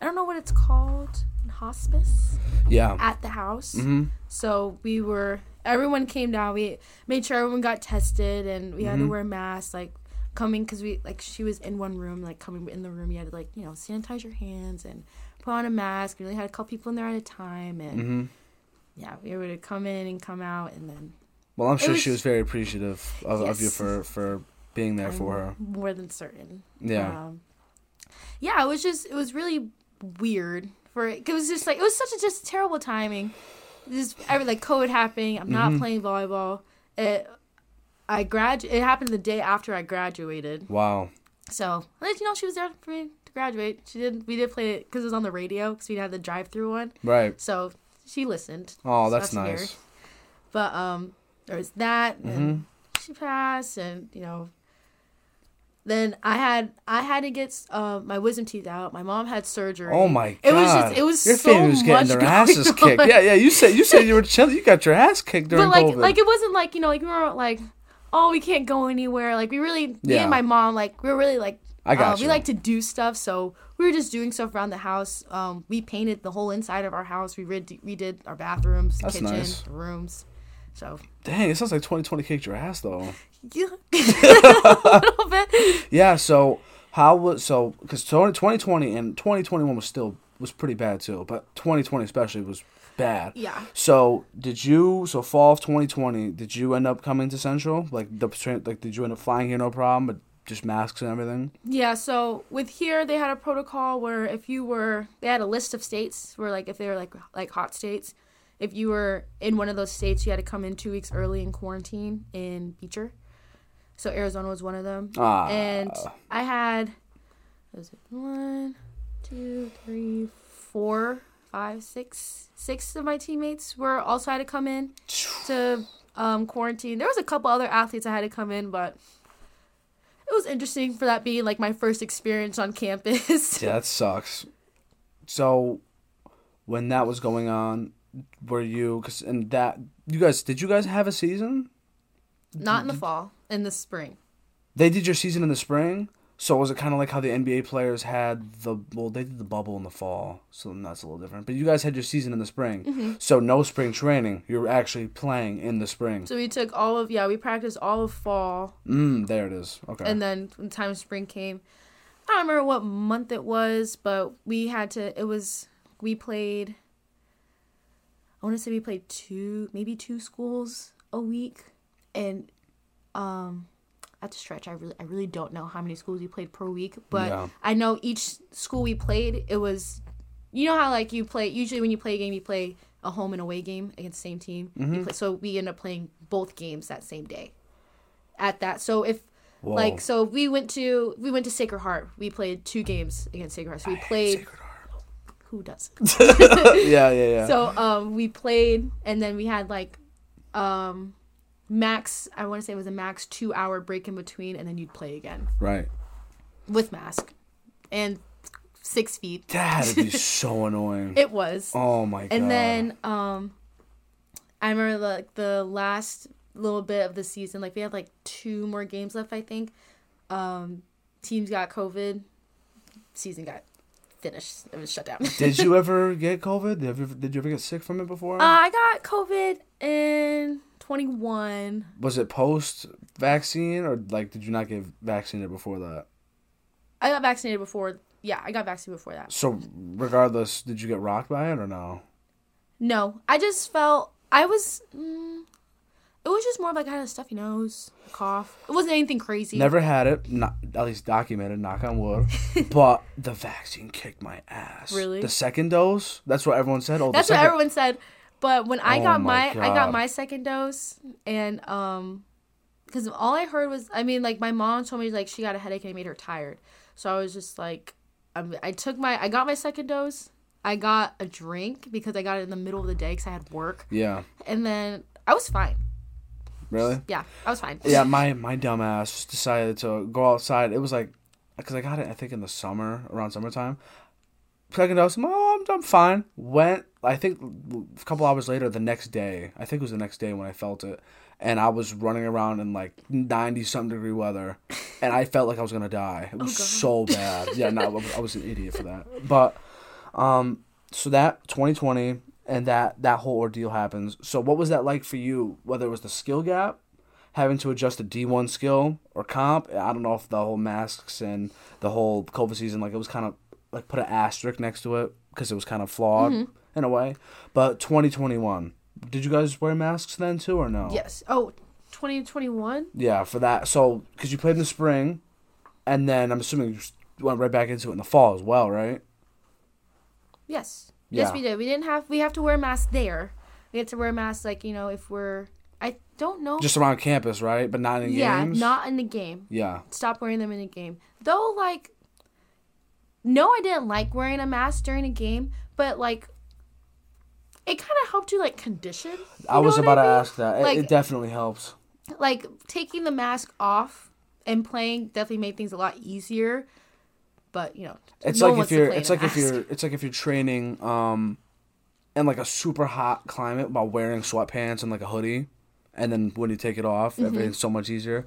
i don't know what it's called hospice Yeah. at the house hmm so we were everyone came down we made sure everyone got tested and we had to Mhm. wear masks like coming because we like she was in one room like coming in the room you had to like you know sanitize your hands and put on a mask we only had a couple people in there at a time and hmm yeah we were to come in and come out and then Well, I'm sure she was- was very appreciative of, of you for for being there for I'm her. more than certain Yeah. um, yeah it was just it was really weird for it was just like it was such a just terrible timing just every like covid happening i'm not Mhm. playing volleyball it i grad it happened the day after i graduated Wow. so you know she was there for me to graduate she did we did play it because it was on the radio because we had the drive-through one Right. so she listened Oh, So that's weird. nice. but um there was that and Mhm. she passed and you know then i had i had to get uh, my wisdom teeth out my mom had surgery Oh my god. it was just it was your so family was getting their asses kicked. on. Yeah, yeah. You said you said you were chilling. You got your ass kicked during but like COVID. like it wasn't like you know like we were like oh we can't go anywhere like we really me Yeah. and my mom like we are really like I got uh, we like to do stuff so we were just doing stuff around the house um we painted the whole inside of our house we red- redid our bathrooms That's kitchen nice. rooms so Dang, it sounds like 2020 kicked your ass though. yeah a little bit Yeah. So how was so because 2020 and 2021 was still was pretty bad too, but 2020 especially was bad. yeah So did you? So fall of 2020, did you end up coming to Central? Like the train, like did you end up flying here no problem, but just masks and everything? Yeah, so with here they had a protocol where if you were they had a list of states where like if they were like like hot states, if you were in one of those states you had to come in 2 weeks early in quarantine in Beecher. So Arizona was one of them. Ah. And I had was it one, two, three, four, five, six, six of my teammates were also had to come in to um, quarantine. There was a couple other athletes I had to come in, but it was interesting for that being like my first experience on campus. Yeah, that sucks. So when that was going on, were you? Cause and that you guys did you guys have a season? Not in the fall, in the spring. They did your season in the spring. So was it kind of like how the NBA players had the well, they did the bubble in the fall, so that's a little different. But you guys had your season in the spring, Mm-hmm. so no spring training. You were actually playing in the spring. So we took all of yeah, we practiced all of fall, Mm, there it is. Okay. and then when the time of spring came, I don't remember what month it was, but we had to. It was we played. I want to say we played two, maybe two schools a week, and um, I the stretch. I really I really don't know how many schools we played per week, but Yeah. I know each school we played it was you know how like you play usually when you play a game you play a home and away game against the same team. Mm-hmm. Play, so we end up playing both games that same day. At that, so if Whoa. like so we went to we went to Sacred Heart. We played two games against Sacred Heart. So we played. Sacred Who does? Heart. yeah, yeah, yeah. So um we played and then we had like um max I want to say it was a max 2 hour break in between and then you'd play again right. with mask and 6 feet. That'd be so annoying. It was. oh my god. and then um I remember like the last little bit of the season like we had like two more games left I think. Um teams got covid. Season got finished. It was shut down. Did you ever get COVID? Did you ever, did you ever get sick from it before? Uh, I got COVID in 21. was it post vaccine or like did you not get vaccinated before that? I got vaccinated before. Yeah, I got vaccinated before that. So regardless, did you get rocked by it or no? No, I just felt I was. Mm, it was just more like I had a stuffy nose, a cough. It wasn't anything crazy. Never had it, not at least documented. Knock on wood. but the vaccine kicked my ass. Really? The second dose. That's what everyone said. Oh, the That's what everyone said. But when I Oh got my my, I got my second dose, and um, because all I heard was, I mean, like my mom told me like she got a headache and it made her tired. So I was just like, I, I took my, I got my second dose. I got a drink because I got it in the middle of the day because I had work, Yeah. and then I was fine. Really? Yeah, I was fine. Yeah, my my dumb ass decided to go outside. It was like, because I got it, I think in the summer, around summertime. Second dose, oh, I'm, I'm fine. Went, I think a couple hours later, the next day, I think it was the next day when I felt it, and I was running around in like 90 something degree weather, and I felt like I was gonna die. It was God. so bad. Yeah, no, I was- I was an idiot for that. But, um, so that 2020 and that that whole ordeal happens. So what was that like for you? Whether it was the skill gap, having to adjust a D1 skill or comp. I don't know if the whole masks and the whole COVID season, like it was kind of like put an asterisk next to it because it was kind of flawed mm-hmm. in a way. But 2021, did you guys wear masks then too or no? Yes. Oh, 2021. Yeah, for that. So because you played in the spring, and then I'm assuming you went right back into it in the fall as well, right? Yes. Yeah. Yes, we did. We didn't have. We have to wear masks there. We had to wear masks, like you know, if we're. I don't know. Just around campus, right? But not in yeah, games. not in the game. Yeah. Stop wearing them in the game. Though, like, no, I didn't like wearing a mask during a game, but like, it kind of helped you like condition. you I was about to I mean? ask that. It, Like- it definitely helps. Like taking the mask off and playing definitely made things a lot easier. But you know, It's no like if you're it's like if you're it's like if you're training um in like a super hot climate while wearing sweatpants and like a hoodie and then when you take it off Mm-hmm. everything's so much easier.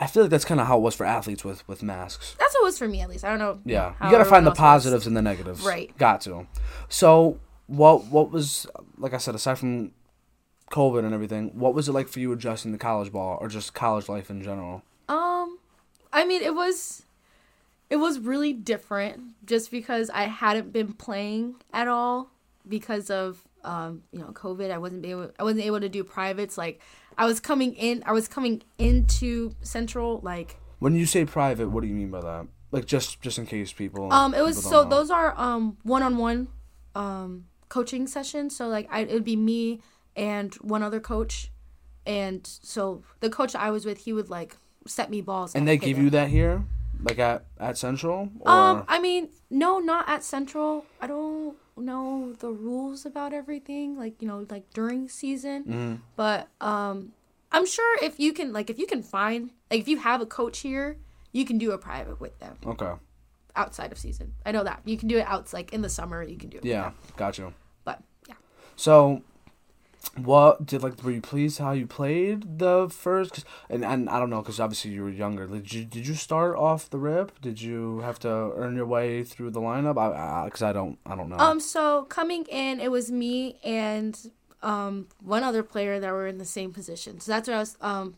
I feel like that's kind of how it was for athletes with with masks. That's what it was for me at least. I don't know. Yeah. you got to find the else was. positives and the negatives. Right. Got to. So, what what was like I said aside from COVID and everything, what was it like for you adjusting to college ball or just college life in general? Um, I mean, it was, it was really different just because I hadn't been playing at all because of um, you know, COVID. I wasn't able, I wasn't able to do privates. Like, I was coming in, I was coming into Central. Like, When you say private, what do you mean by that? Like just just in case people um, it was so know. those are um one-on-one, um, coaching sessions. So like, I it would be me and one other coach, and so the coach I was with, he would like set me balls. And they give you that here, like at at Central, or Um, I mean, no, not at Central. I don't know the rules about everything, like you know, like during season. Mhm. But um, I'm sure if you can, like, if you can find, like, if you have a coach here, you can do a private with them okay, outside of season. I know that you can do it out, like in the summer. You can do it. yeah, got you. But yeah, So, what did like were you pleased how you played the first? and and I don't know because obviously you were younger. Did you did you start off the rip? Did you have to earn your way through the lineup? I because I, don't I don't know. Um, so coming in, it was me and um one other player that were in the same position. So that's what I was um,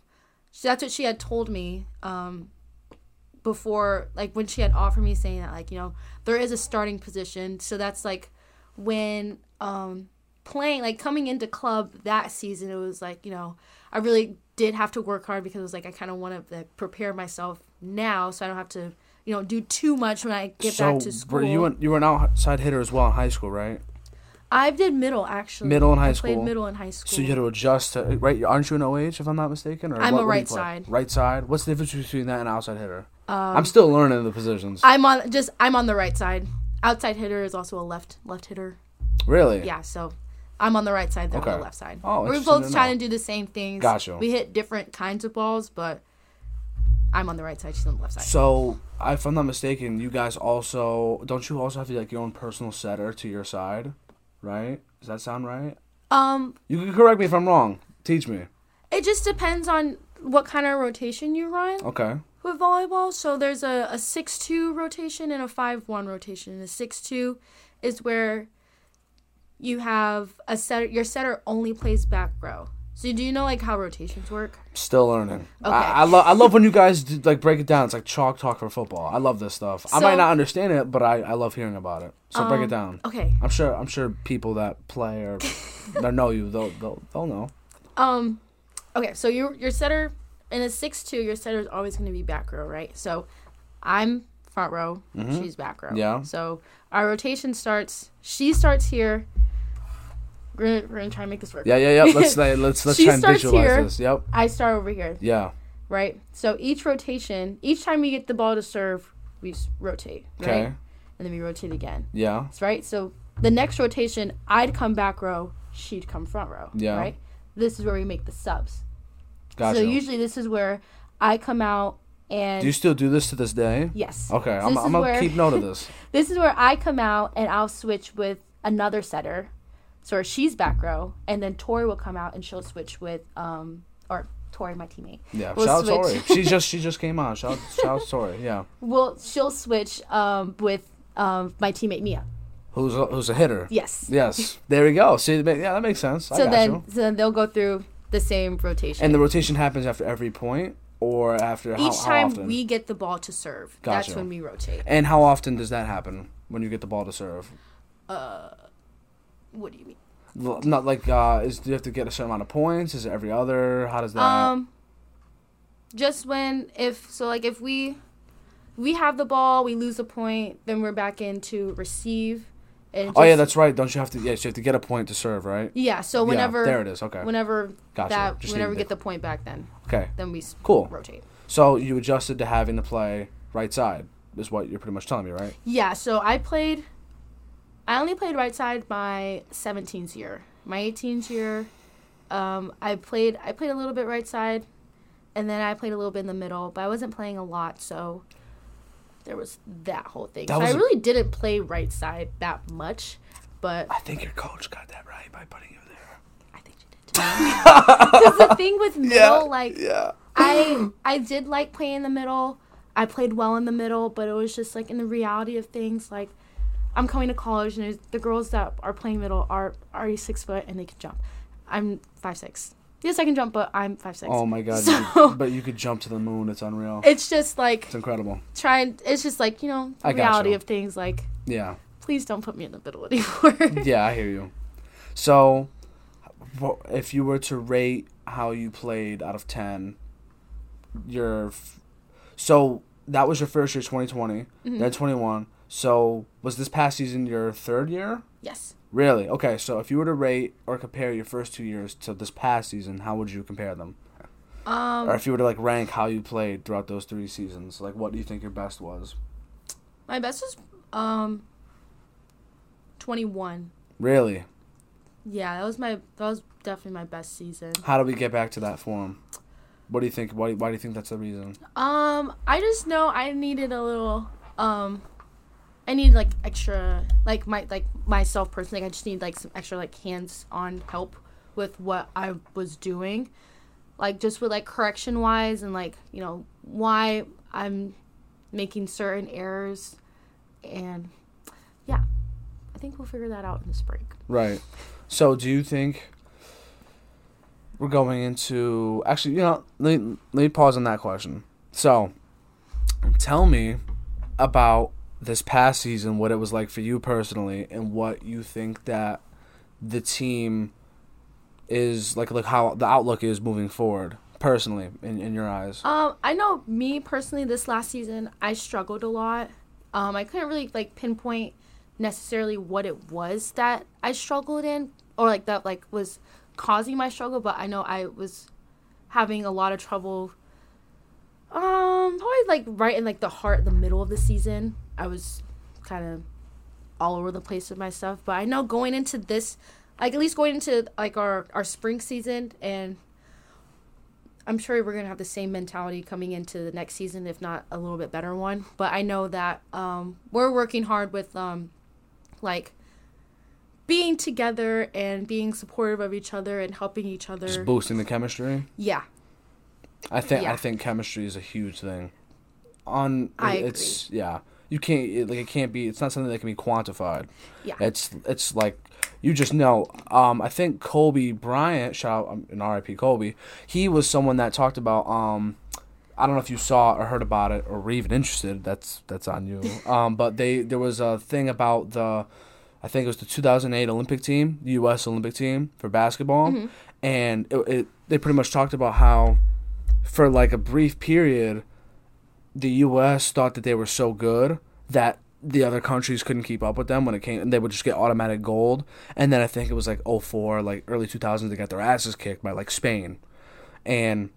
that's what she had told me um before, like when she had offered me saying that, like you know there is a starting position. So that's like when um playing like coming into club that season, it was like you know I really did have to work hard because it was like I kind of want to like, prepare myself now, so I don't have to you know do too much when I get so back to school. were you an, you were an outside hitter as well in high school, right? I did middle actually. Middle and high I school. Played middle and high school. So you had to adjust to right. Aren't you an OH if I'm not mistaken? Or I'm what, a what do you right side. Right side. What's the difference between that and outside hitter? Um, I'm still learning the positions. I'm on just I'm on the right side. Outside hitter is also a left left hitter. really? Yeah, so I'm on the right side, they're on the left side. Oh, We're both to trying to do the same things. Gotcha. We hit different kinds of balls, but I'm on the right side, she's on the left side. So, if I'm not mistaken, you guys also don't you also have to like your own personal setter to your side, right? Does that sound right? Um, You can correct me if I'm wrong. Teach me. it just depends on what kind of rotation you run Okay. with volleyball. So there's a, a six two rotation and a five one rotation. The six two is where you have a setter your setter only plays back row. So do you know like how rotations work? Still learning. Okay. I, I love I love when you guys do, like break it down. It's like chalk talk for football. I love this stuff. I might not understand it, but I, I love hearing about it. So break it Um, down. Okay. I'm sure I'm sure people that play or that know you they'll they'll, they'll know. Um, okay, so your your setter in a six two, your setter is always going to be back row, right? So I'm front row, she's back row. Mm-hmm. Yeah. So our rotation starts. She starts here. We're gonna, we're gonna try and make this work. Yeah, yeah, yeah. Let's let's let's try and visualize here. this. Yep. I start over here, Yeah. right? So each rotation, each time we get the ball to serve, we rotate, right? Okay. And then we rotate again, Yeah. That's right? So the next rotation, I'd come back row, she'd come front row, Yeah. right? This is where we make the subs. Gotcha. So usually this is where I come out and do you still do this to this day? yes. Okay, So I'm, I'm gonna where- keep note of this. This is where I come out and I'll switch with another setter. So she's back row, and then Tori will come out and she'll switch with um or Tori, my teammate. Yeah, We'll shout out. Tori. She just she just came on. Shout shout out Tori. Yeah, Well, she'll switch um with um my teammate Mia. who's a, who's a hitter? Yes. Yes, there we go. See, yeah, that makes sense. So then, you. so then they'll go through the same rotation. And the rotation happens after every point, or after Each how time often? we get the ball to serve, that's when we rotate. And how often does that happen when you get the ball to serve? What do you mean? Not like uh, is do you have to get a certain amount of points? Is it every other? How does that? Um, just when if so like if we we have the ball, we lose a point, then we're back into receive. And oh yeah, that's right. Don't you have to? Yes, you have to get a point to serve, right? yeah. So Yeah, whenever there it is. Okay, whenever Gotcha. that Just whenever we get the point back, then okay, then we cool. rotate. So you adjusted to having to play right side, is what you're pretty much telling me, right? Yeah. So I played. I only played right side my 17th year. My 18th year, um, I played. I played a little bit right side, and then I played a little bit in the middle. But I wasn't playing a lot, so there was that whole thing. That so I a- really didn't play right side that much, but I think your coach got that right by putting you there. I think she did. Because the thing with middle, like yeah. I I did like playing in the middle. I played well in the middle, but it was just like in the reality of things, like I'm coming to college and the girls that are playing middle are already six foot and they can jump. I'm five six. Yes, I can jump, but I'm five six. Oh my god! So- but you could jump to the moon. It's unreal. It's just like It's incredible. trying. It's just like you know the I reality of things. Like Yeah. please don't put me in the middle anymore. Yeah, I hear you. So, if you were to rate how you played out of ten, your f- so that was your first year, 2020, Mm-hmm. then 21. So, was this past season your third year? yes. Really? Okay, so if you were to rate or compare your first two years to this past season, how would you compare them? Um, Or if you were to like rank how you played throughout those three seasons, like what do you think your best was? my best was um. Twenty one. Really? Yeah, that was my that was definitely my best season. How do we get back to that form? What do you think? Why, why do you think that's the reason? Um, I just know I needed a little um I need like extra like my like myself personally, I just need like some extra like hands on help with what I was doing. Like just with like correction wise and like, you know, why I'm making certain errors and yeah. I think we'll figure that out in this break. Right. So, do you think we're going into actually? You know, let let me pause on that question. So, tell me about this past season, what it was like for you personally, and what you think that the team is like, like how the outlook is moving forward. personally in, in your eyes? Um, I know me personally this last season I struggled a lot. Um, I couldn't really like pinpoint necessarily what it was that I struggled in or like that like was causing my struggle, but I know I was having a lot of trouble um probably like right in like the heart the middle of the season. I was kind of all over the place with my stuff, but I know going into this like at least going into like our our spring season and I'm sure we're gonna have the same mentality coming into the next season, if not a little bit better one. But I know that um, we're working hard with um, like being together and being supportive of each other and helping each other. Just boosting the chemistry. Yeah, I think Yeah. I think chemistry is a huge thing. On I it's yeah. You can't it, like it can't be. It's not something that can be quantified. yeah, It's it's like you just know. Um, I think Kobe Bryant, shout out um, an R.I.P. Kobe. He was someone that talked about. Um, I don't know if you saw or heard about it or were even interested. That's that's on you. Um, but they there was a thing about the, I think it was the 2008 Olympic team, the U.S. Olympic team for basketball, and it, it they pretty much talked about how, for like a brief period, the U.S. thought that they were so good that the other countries couldn't keep up with them when it came, and they would just get automatic gold. And then I think it was like 04, like early 2000s, they got their asses kicked by like Spain, and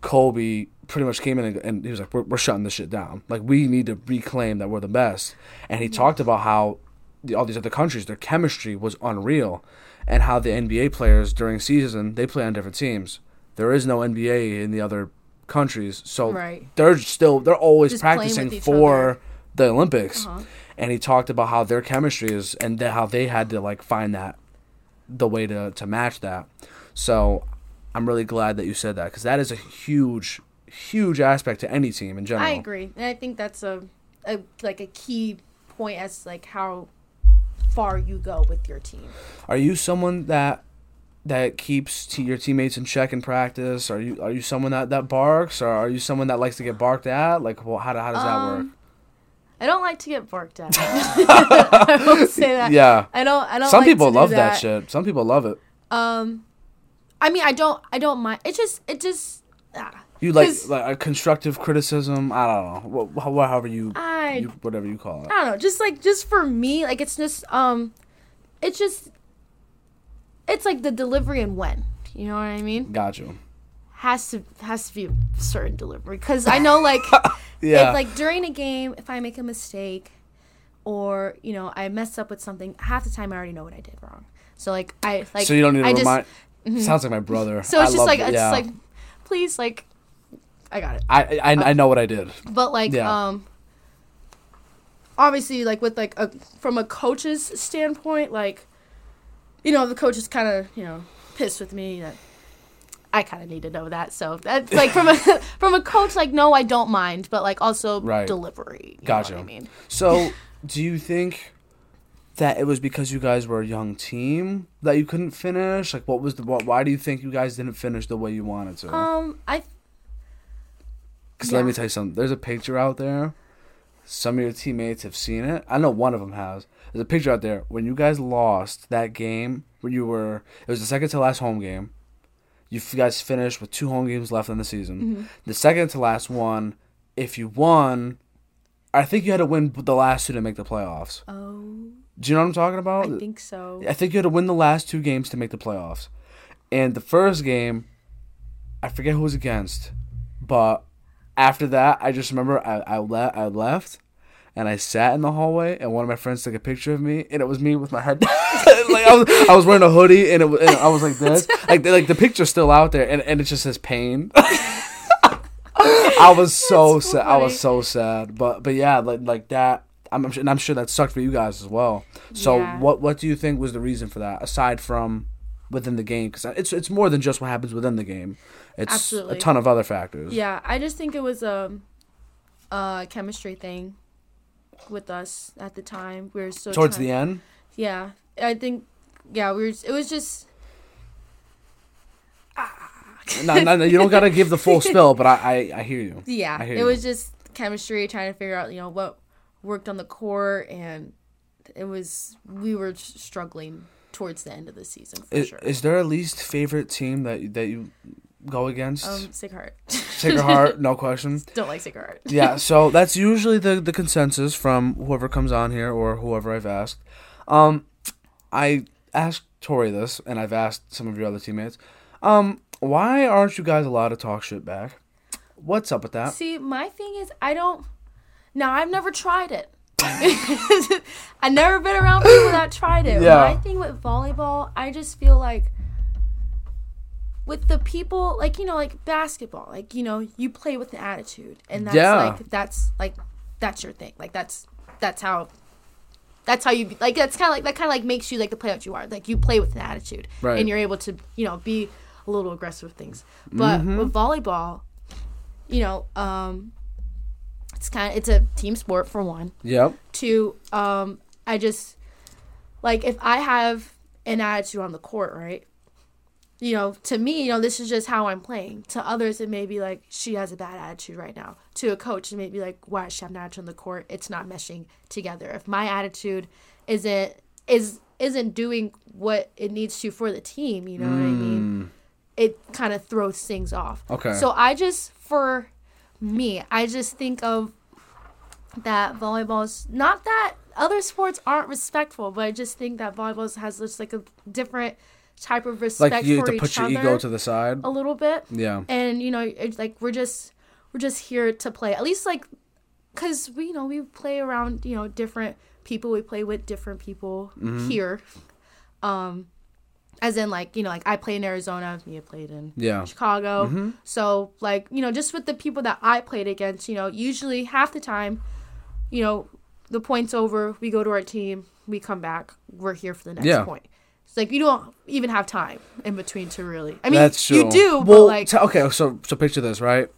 Kobe pretty much came in and, and he was like, we're, "We're shutting this shit down. Like we need to reclaim that we're the best." And he talked about how the, all these other countries, their chemistry was unreal, and how the NBA players during season they play on different teams. There is no NBA in the other countries, so Right. they're still they're always Just practicing for other. the Olympics. Uh-huh. And he talked about how their chemistry is and how they had to like find that the way to to match that. So I'm really glad that you said that because that is a huge huge aspect to any team in general. I agree, and I think that's a, a like a key point as like how far you go with your team. Are you someone that that keeps t- your teammates in check in practice? Are you are you someone that, that barks, or are you someone that likes to get barked at? Like, well, how, how does that work? Um, I don't like to get barked at. I will say that. Yeah, I don't. I don't. some like people love that. shit. Some people love it. Um, I mean, I don't. I don't mind. It just. It just. Ah, You like like a constructive criticism. I don't know. Wh- wh- however you, I. you whatever you call it. I don't know. Just like just for me, like it's just um, it's just. It's like the delivery and when. You know what I mean? Got you. Has to has to be a certain delivery because I know like Yeah. if like during a game if I make a mistake or you know I mess up with something half the time I already know what I did wrong. So like I like so you don't need to I just- remind. Sounds like my brother. So it's I just like it, it's yeah. like please like I got it. I, I I know what I did. But like Yeah. um obviously like with like a from a coach's standpoint like you know the coach is kind of you know pissed with me that I kind of need to know that so that's like from a from a coach like no I don't mind but like also Right. delivery Gotcha. what I mean So, do you think that it was because you guys were a young team that you couldn't finish? Like, what was the what, why do you think you guys didn't finish the way you wanted to? um I Because let me tell you something. There's a picture out there. Some of your teammates have seen it. I know one of them has. There's a picture out there when you guys lost that game when you were. It was the second to last home game. You guys finished with two home games left in the season. Mm-hmm. The second to last one, if you won, I think you had to win the last two to make the playoffs. oh Do you know what I'm talking about? I think so I think you had to win the last two games to make the playoffs. And the first game, I forget who was against, but after that, I just remember I I, le- I left and I sat in the hallway, and one of my friends took a picture of me, and it was me with my head. like I was, I was wearing a hoodie, and, it, wa- and I was like this, like the, like the picture's still out there, and, and it just says pain. I was so That's so sad. I was so sad, but but yeah, like like that. I'm, I'm sure, and I'm sure that sucked for you guys as well. So Yeah. what what do you think was the reason for that aside from within the game? Because it's it's more than just what happens within the game. It's Absolutely. a ton of other factors. Yeah, I just think it was a, a chemistry thing with us at the time. We were so Towards trying- the end, Yeah, I think yeah, we were. It was just no, no, no, you don't gotta give the full spill, but I, I I hear you. yeah, I hear it you. was just chemistry, trying to figure out you know what worked on the court, and it was we were struggling towards the end of the season for Is, sure. is there a least favorite team that that you go against? Um, Sacred Heart. Sacred Heart, no question. Don't like Sacred Heart. yeah, so that's usually the the consensus from whoever comes on here or whoever I've asked. Um, I asked Tori this, and I've asked some of your other teammates. Um, why aren't you guys allowed to talk shit back? What's up with that? See, my thing is, I don't. Now, I've never tried it. I've never been around people that tried it. Yeah. My thing with volleyball, I just feel like with the people, like you know, like basketball, like you know, you play with an attitude, and that's Yeah. like that's like that's your thing. Like that's that's how. That's how you like. That's kind of like that. Kind of like makes you like the player that you are. Like you play with an attitude, Right. and you're able to, you know, be a little aggressive with things. But Mm-hmm. with volleyball, you know, um, it's kind of it's a team sport for one. Yep. Two, um, I just like if I have an attitude on the court, right? You know, to me, you know, this is just how I'm playing. To others, it may be like she has a bad attitude right now. To a coach, it may be like, why does she attitude on the court? It's not meshing together. If my attitude isn't is isn't doing what it needs to for the team, you know what I mean? Mm. It kind of throws things off. Okay. So I just, for me, I just think of that volleyball is not that other sports aren't respectful, but I just think that volleyball has just like a different type of respect Like you have for to each put your other ego to the side. a little bit. Yeah. And you know, it's like we're just we're just here to play. At least like cuz we you know, we play around, you know, different people. We play with different people Mm-hmm. here. Um as in like, you know, like I played in Arizona, Mia played in Yeah. Chicago. So like, you know, just with the people that I played against, you know, usually half the time, you know, the point's over, we go to our team, we come back, we're here for the next Yeah. point. It's like you don't even have time in between to really. I mean, That's true. you do, but well, like t- okay, so so picture this, right?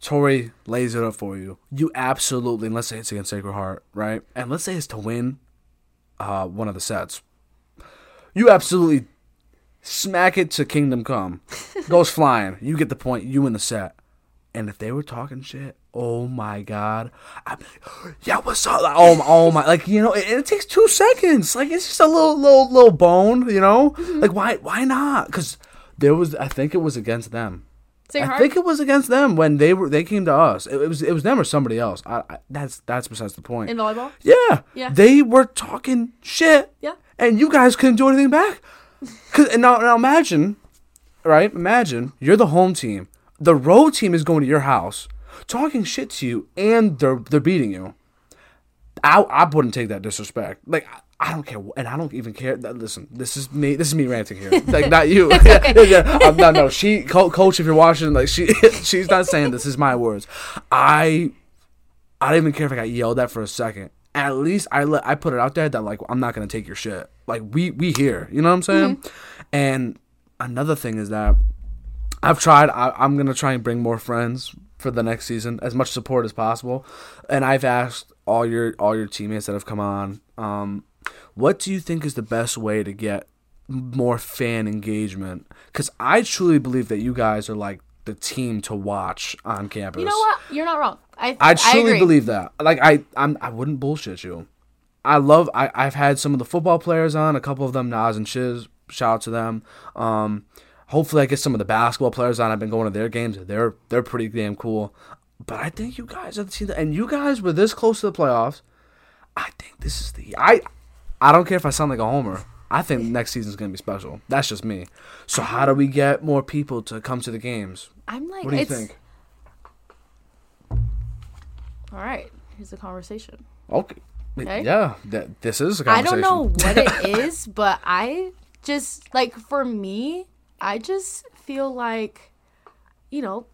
Tori lays it up for you. You absolutely, and let's say it's against Sacred Heart, right? And let's say it's to win uh, one of the sets. You absolutely smack it to Kingdom Come. Goes flying. You get the point. You win the set. And if they were talking shit, oh my god, I'm like, yeah, what's up? Like, oh, my, oh my, like you know, it, it takes two seconds. Like it's just a little, little, little bone, you know. Mm-hmm. Like why, why not? Because there was, I think it was against them. say I hard. think it was against them when they were, they came to us. It, it was, it was them or somebody else. I, I, that's, that's besides the point. in volleyball. Yeah. Yeah. They were talking shit. Yeah. And you guys couldn't do anything back. Cause and now, now imagine, right? Imagine you're the home team. The road team is going to your house, talking shit to you, and they're they're beating you. I I wouldn't take that disrespect. Like I, I don't care, and I don't even care. That, listen, this is me. This is me ranting here. Like not you. yeah, yeah. Um, no, no. She, co- coach, if you're watching, like she, she's not saying this. Is my words. I I don't even care if I got yelled at for a second. At least I let I put it out there that like I'm not gonna take your shit. Like we we here, you know what I'm saying? And another thing is that I've tried. I, I'm gonna try and bring more friends for the next season, as much support as possible. And I've asked all your all your teammates that have come on, um, what do you think is the best way to get more fan engagement? Because I truly believe that you guys are like the team to watch on campus. You know what? You're not wrong. I I truly agree. believe that. Like I, I'm, I wouldn't bullshit you. I love. I, I've had some of the football players on. A couple of them, Nas and Shiz. Shout out to them. Um, hopefully, I get some of the basketball players on. I've been going to their games. They're they're pretty damn cool. But I think you guys are the team, that, and you guys were this close to the playoffs. I think this is the. I, I don't care if I sound like a homer. I think next season's gonna be special. That's just me. So how do we get more people to come to the games? I'm like, What do you think? All right, here's the conversation. Okay. Yeah, that this is a conversation. I don't know what it is, but I just like for me, I just feel like, you know,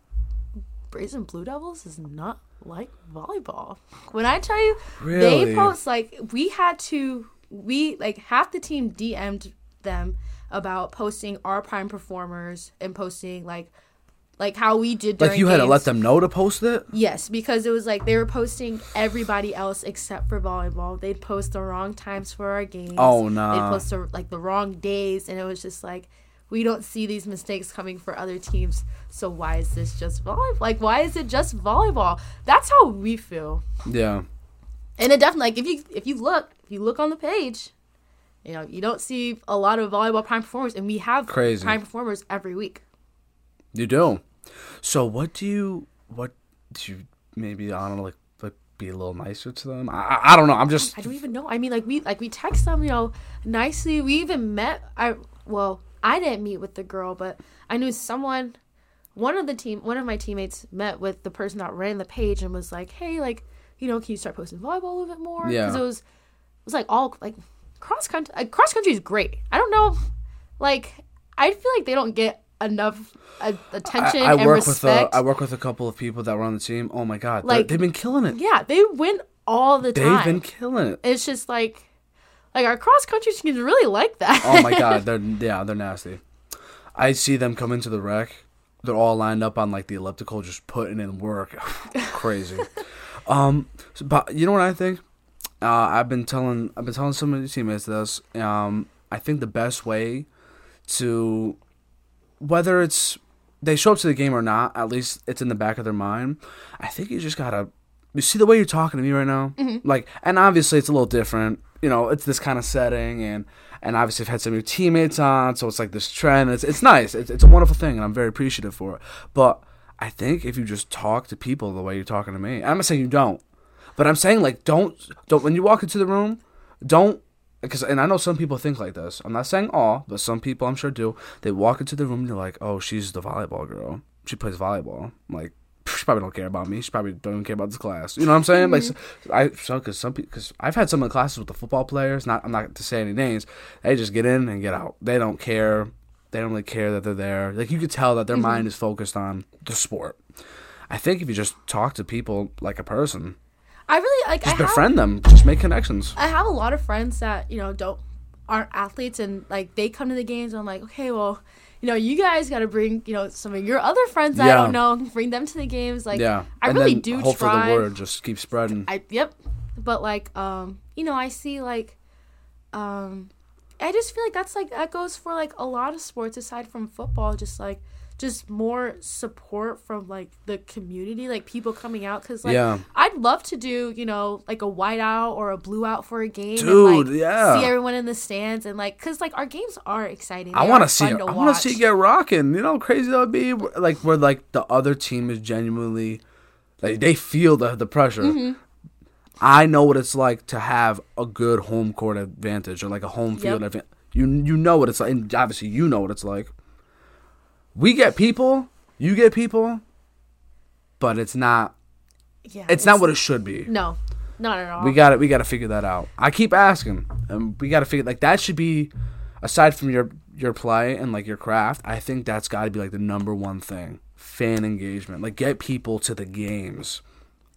Brazen Blue Devils is not like volleyball. When I tell you, Really? they post like we had to, we like half the team DM'd them about posting our prime performers and posting like, like how we did. During Like you had to let them know to post it. Yes, because it was like they were posting everybody else except for volleyball. They'd post the wrong times for our games. Oh, nah. They'd post the, like the wrong days, and it was just like we don't see these mistakes coming for other teams. So why is this just volleyball? Like why is it just volleyball? That's how we feel. Yeah. And it definitely like if you if you look if you look on the page, you know you don't see a lot of volleyball prime performers, and we have Crazy. prime performers every week. You do. So what do you what do you maybe I don't know like like be a little nicer to them? I I, I don't know. I'm just I don't even know. I mean, like we like we text them, you know, nicely. We even met. I well, I didn't meet with the girl, but I knew someone. One of the team, one of my teammates met with the person that ran the page and was like, "Hey, like, you know, can you start posting volleyball a little bit more?" Yeah. Because it was, it was like all like cross country. Like, cross country is great. I don't know, like I feel like they don't get enough uh, attention I, I and work respect. with a, I work with a couple of people that were on the team. Oh my god, Like- they have been killing it. yeah, they win all the time. They've been killing it. it's just like like our cross country teams really like that. Oh my god, they're yeah, they're nasty. I see them come into the rec. They're all lined up on like the elliptical, just putting in work. Crazy. um, so- but you know what I think? Uh, I've been telling I've been telling some of the teammates this. Um, I think the best way to whether it's they show up to the game or not, at least it's in the back of their mind. I think you just gotta you see the way you're talking to me right now, like, and obviously it's a little different. You know, it's this kind of setting, and and obviously I've had some new teammates on, so it's like this trend. It's it's nice. It's it's a wonderful thing, and I'm very appreciative for it. But I think if you just talk to people the way you're talking to me, I'm not saying you don't, but I'm saying like don't don't when you walk into the room, don't because and I know some people think like this. I'm not saying all, but some people I'm sure do. They walk into the room and they're like, "Oh, she's the volleyball girl. She plays volleyball." I'm like, probably don't care about me. She probably don't even care about this class. You know what I'm saying? Like, mm-hmm. so, I so because some people because I've had some of the classes with the football players. Not I'm not to say any names. They just get in and get out. They don't care. They don't really care that they're there. Like you could tell that their mm-hmm. mind is focused on the sport. I think if you just talk to people like a person, I really like. I just have, befriend them, just make connections. I have a lot of friends that you know don't aren't athletes and like they come to the games. And I'm like, okay, well, you know, you guys got to bring you know some of your other friends that I don't know, bring them to the games. Like, yeah, I and really then do hopefully try. the word just keeps spreading. I yep, but like um, you know, I see like um, I just feel like that's like that goes for like a lot of sports aside from football. Just like just more support from like the community, like people coming out because like Yeah. I'd love to do you know like a white out or a blue out for a game, Dude, and, like, yeah. see everyone in the stands and like because like our games are exciting. I want to see it. I want to see it get rocking. You know how crazy that would be? Like where like the other team is genuinely like they feel the the pressure. Mm-hmm. I know what it's like to have a good home court advantage or like a home field Yep. advantage. You you know what it's like, and obviously you know what it's like. We get people, you get people, but it's not. Yeah, It's not what it should be. No, not at all. We got it. We got to figure that out. I keep asking, and we got to figure like that should be, aside from your your play and like your craft. I think that's got to be like the number one thing. Fan engagement, like get people to the games.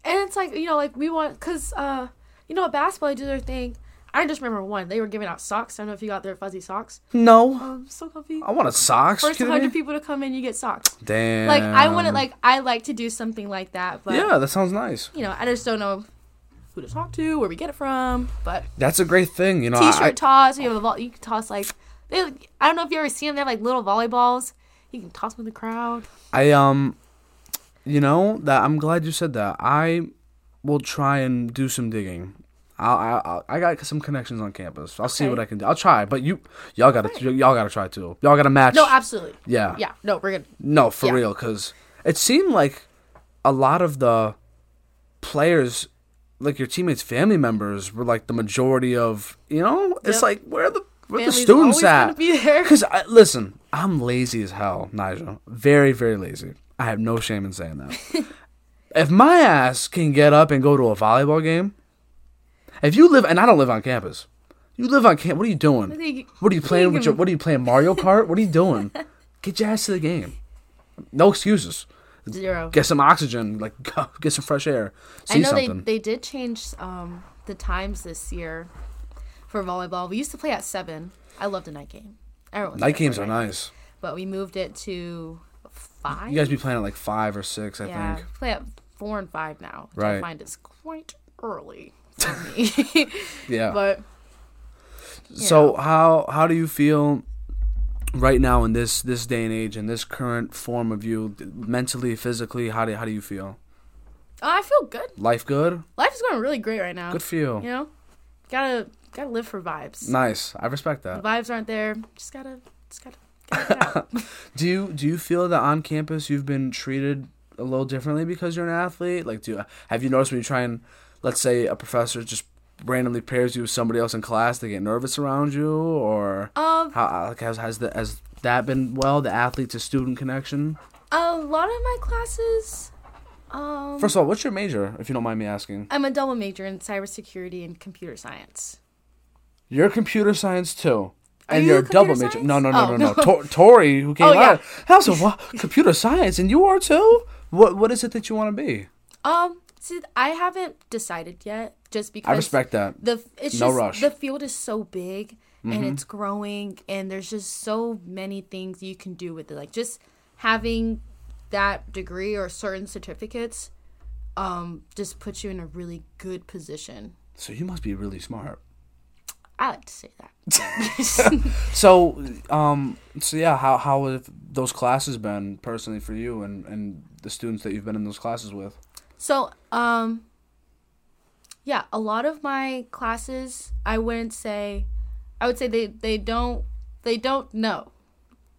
And it's like you know, like we want because uh, you know, basketball they do their thing. I just remember one. They were giving out socks. I don't know if you got their fuzzy socks. No, Um, so comfy. I want a socks. First hundred people to come in, you get socks. Damn. Like I want to, like I like to do something like that, but Yeah, that sounds nice. you know, I just don't know who to talk to, where we get it from. But That's a great thing. You know, I- t-shirt toss, you have a vol- you can toss like they. I don't know if you ever seen them. They have like little volleyballs. You can toss them in the crowd. I um, you know that I'm glad you said that. I will try and do some digging. I'll, I I'll, I got some connections on campus. I'll see what I can do. I'll try, but you y'all gotta y'all gotta try too. Y'all gotta match. No, absolutely. yeah, Yeah, no, we're gonna. no, for Yeah. real. Because it seemed like a lot of the players, like your teammates' family members, were like the majority of. You know, it's Yep. like where are the where are the students at? gonna be there. Because listen, I'm lazy as hell, Nyjha. Very, very lazy. I have no shame in saying that. if my ass can get up and go to a volleyball game, if you live and I don't live on campus, you live on camp. What are you doing? What are you playing with your? What are you playing Mario Kart? What are you doing? Get your ass to the game. No excuses. Zero. Get some oxygen. Like get some fresh air. See I know something. they they did change um, the times this year for volleyball. We used to play at seven. I loved a night game. Everyone's Night games are night game. nice. but we moved it to five. You guys be playing at like five or six, I yeah, think. play at four and five now. Which Right. I find it's quite early. Yeah. but So how how do you feel right now in this this day and age in this current form of you mentally physically how do how do you feel uh, I feel good. life good Life is going really great right now. good for you You know, gotta gotta live for vibes. nice I respect that. The vibes aren't there. Just gotta just gotta Do you do you feel that on campus you've been treated a little differently because you're an athlete? Like, do have you noticed when you try and, let's say, a professor just randomly pairs you with somebody else in class, they get nervous around you, or um, how like has has that has that been well the athlete to student connection? a lot of my classes. Um, First of all, what's your major, if you don't mind me asking? I'm a double major in cybersecurity and computer science. You're computer science too. Are and you you're a a double major. No, no, no, Oh, no. no. Tor- Tori, who came Oh, yeah. out, how's a what? computer science, and you are too. What What is it that you want to be? Um, see, I haven't decided yet, just because I respect that. the it's No just rush. the field is so big Mm-hmm. and it's growing, and there's just so many things you can do with it. Like just having that degree or certain certificates, um, just puts you in a really good position. So you must be really smart. I like to say that. So, um, so yeah, how how have those classes been personally for you and and the students that you've been in those classes with? So, um, yeah, a lot of my classes, I wouldn't say, I would say they, they don't, they don't know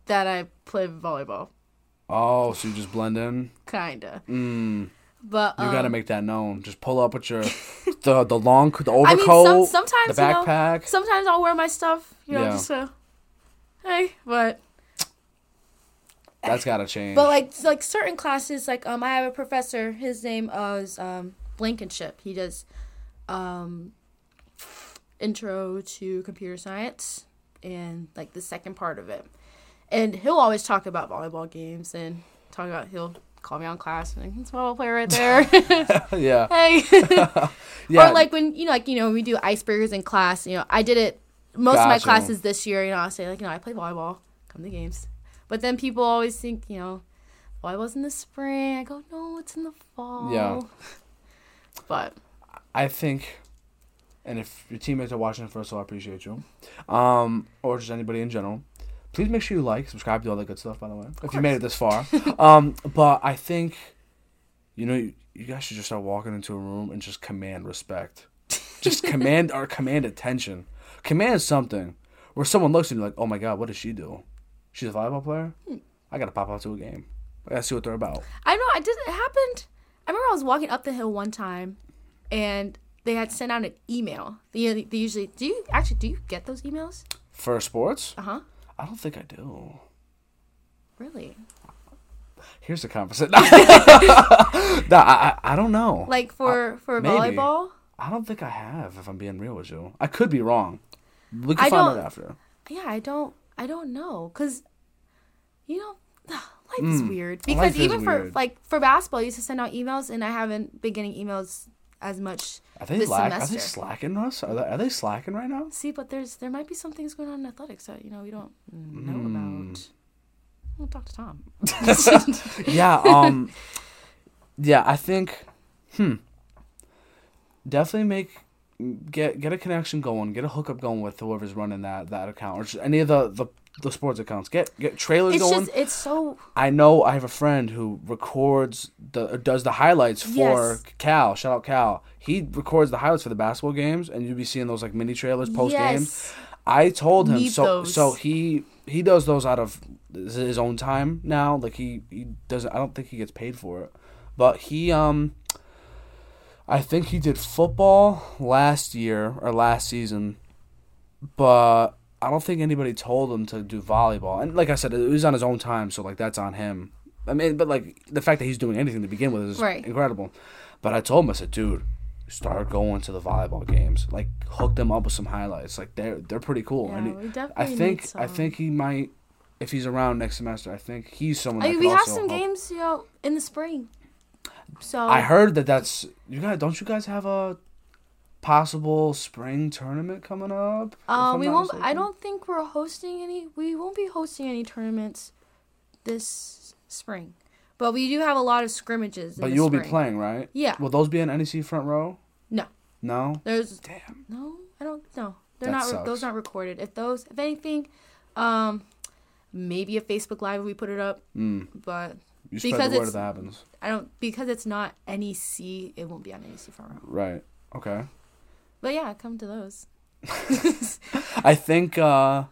that I play volleyball, Oh, so you just blend in. kinda. Mm, But you um, got to make that known. Just pull up with your the the long the I mean, overcoat, some, sometimes the you know, backpack. sometimes I'll wear my stuff, you know, Yeah. just so, hey, but That's got to change. but like like certain classes, like um, I have a professor. His name uh, is um Blankenship. He does um intro to computer science and like the second part of it, and he'll always talk about volleyball games and talk about he'll call me on class and it's volleyball player right there. yeah, hey. yeah. Or like when you know, like you know, we do icebreakers in class. You know, I did it most of my classes this year. You know, I say like, you know, I play volleyball. Come to games. But then people always think, you know, why wasn't the spring. I go, no, it's in the fall. Yeah. But I think, and if your teammates are watching, first of all, I appreciate you, um, or just anybody in general. Please make sure you like, subscribe, do all that good stuff. By the way, if you made it this far, um, but I think, you know, you, you guys should just start walking into a room and just command respect, just command or command attention, command something, where someone looks at you like, oh my god, what does she do? She's a volleyball player. I gotta pop out to a game. I gotta see what they're about. I know I didn't. It happened. I remember I was walking up the hill one time, and they had sent out an email. They, they usually do. You actually do you get those emails? For sports, Uh huh. I don't think I do. Really? Here's the conversation. no, I, I, I don't know. Like for for maybe. volleyball? I don't think I have. If I'm being real with you, I could be wrong. We can I find out after. Yeah, I don't I don't know cuz you know, life is weird Mm. life because even for weird. like for basketball, I used to send out emails and I haven't been getting emails as much Are they lack, Are they slacking us? Are they, are they slacking right now? See, but there's there might be some things going on in athletics that you know we don't know Mm. about. We'll talk to Tom. yeah. Um. yeah, I think. Hmm. Definitely make get get a connection going, get a hookup going with whoever's running that that account or just any of the the, the sports accounts. Get get trailers It's going. just it's so I know I have a friend who records the does the highlights for Yes. Cal. Shout out Cal. He records the highlights for the basketball games, and you'll be seeing those like mini trailers post game. yes. I told him Need so. those. So he he does those out of his own time now. Like he he doesn't. I don't think he gets paid for it, but he um. I think he did football last year or last season, but I don't think anybody told him to do volleyball. And like I said, it was on his own time, so like that's on him. I mean, but like the fact that he's doing anything to begin with is Right. incredible. But I told him, I said, dude, start going to the volleyball games. Like hook them up with some highlights. Like they're they're pretty cool. Yeah, and he- definitely I think I think he might if he's around next semester. I think he's someone. I mean, we have some help. games, you know, in the spring. So I heard that that's you guys. Don't you guys have a possible spring tournament coming up? Uh, we won't. I don't think we're hosting any. We won't be hosting any tournaments this spring, but we do have a lot of scrimmages. But you will be playing, right? Yeah. Will those be in NEC front row? No. No. There's Damn. no. I don't. No, they're That not. Sucks. those aren't recorded. If those, if anything, um, maybe a Facebook Live if we put it up, Mm. but You spread Because the word that happens. I don't because it's not NEC. It won't be on NEC row. Right. Okay. But yeah, come to those. I think uh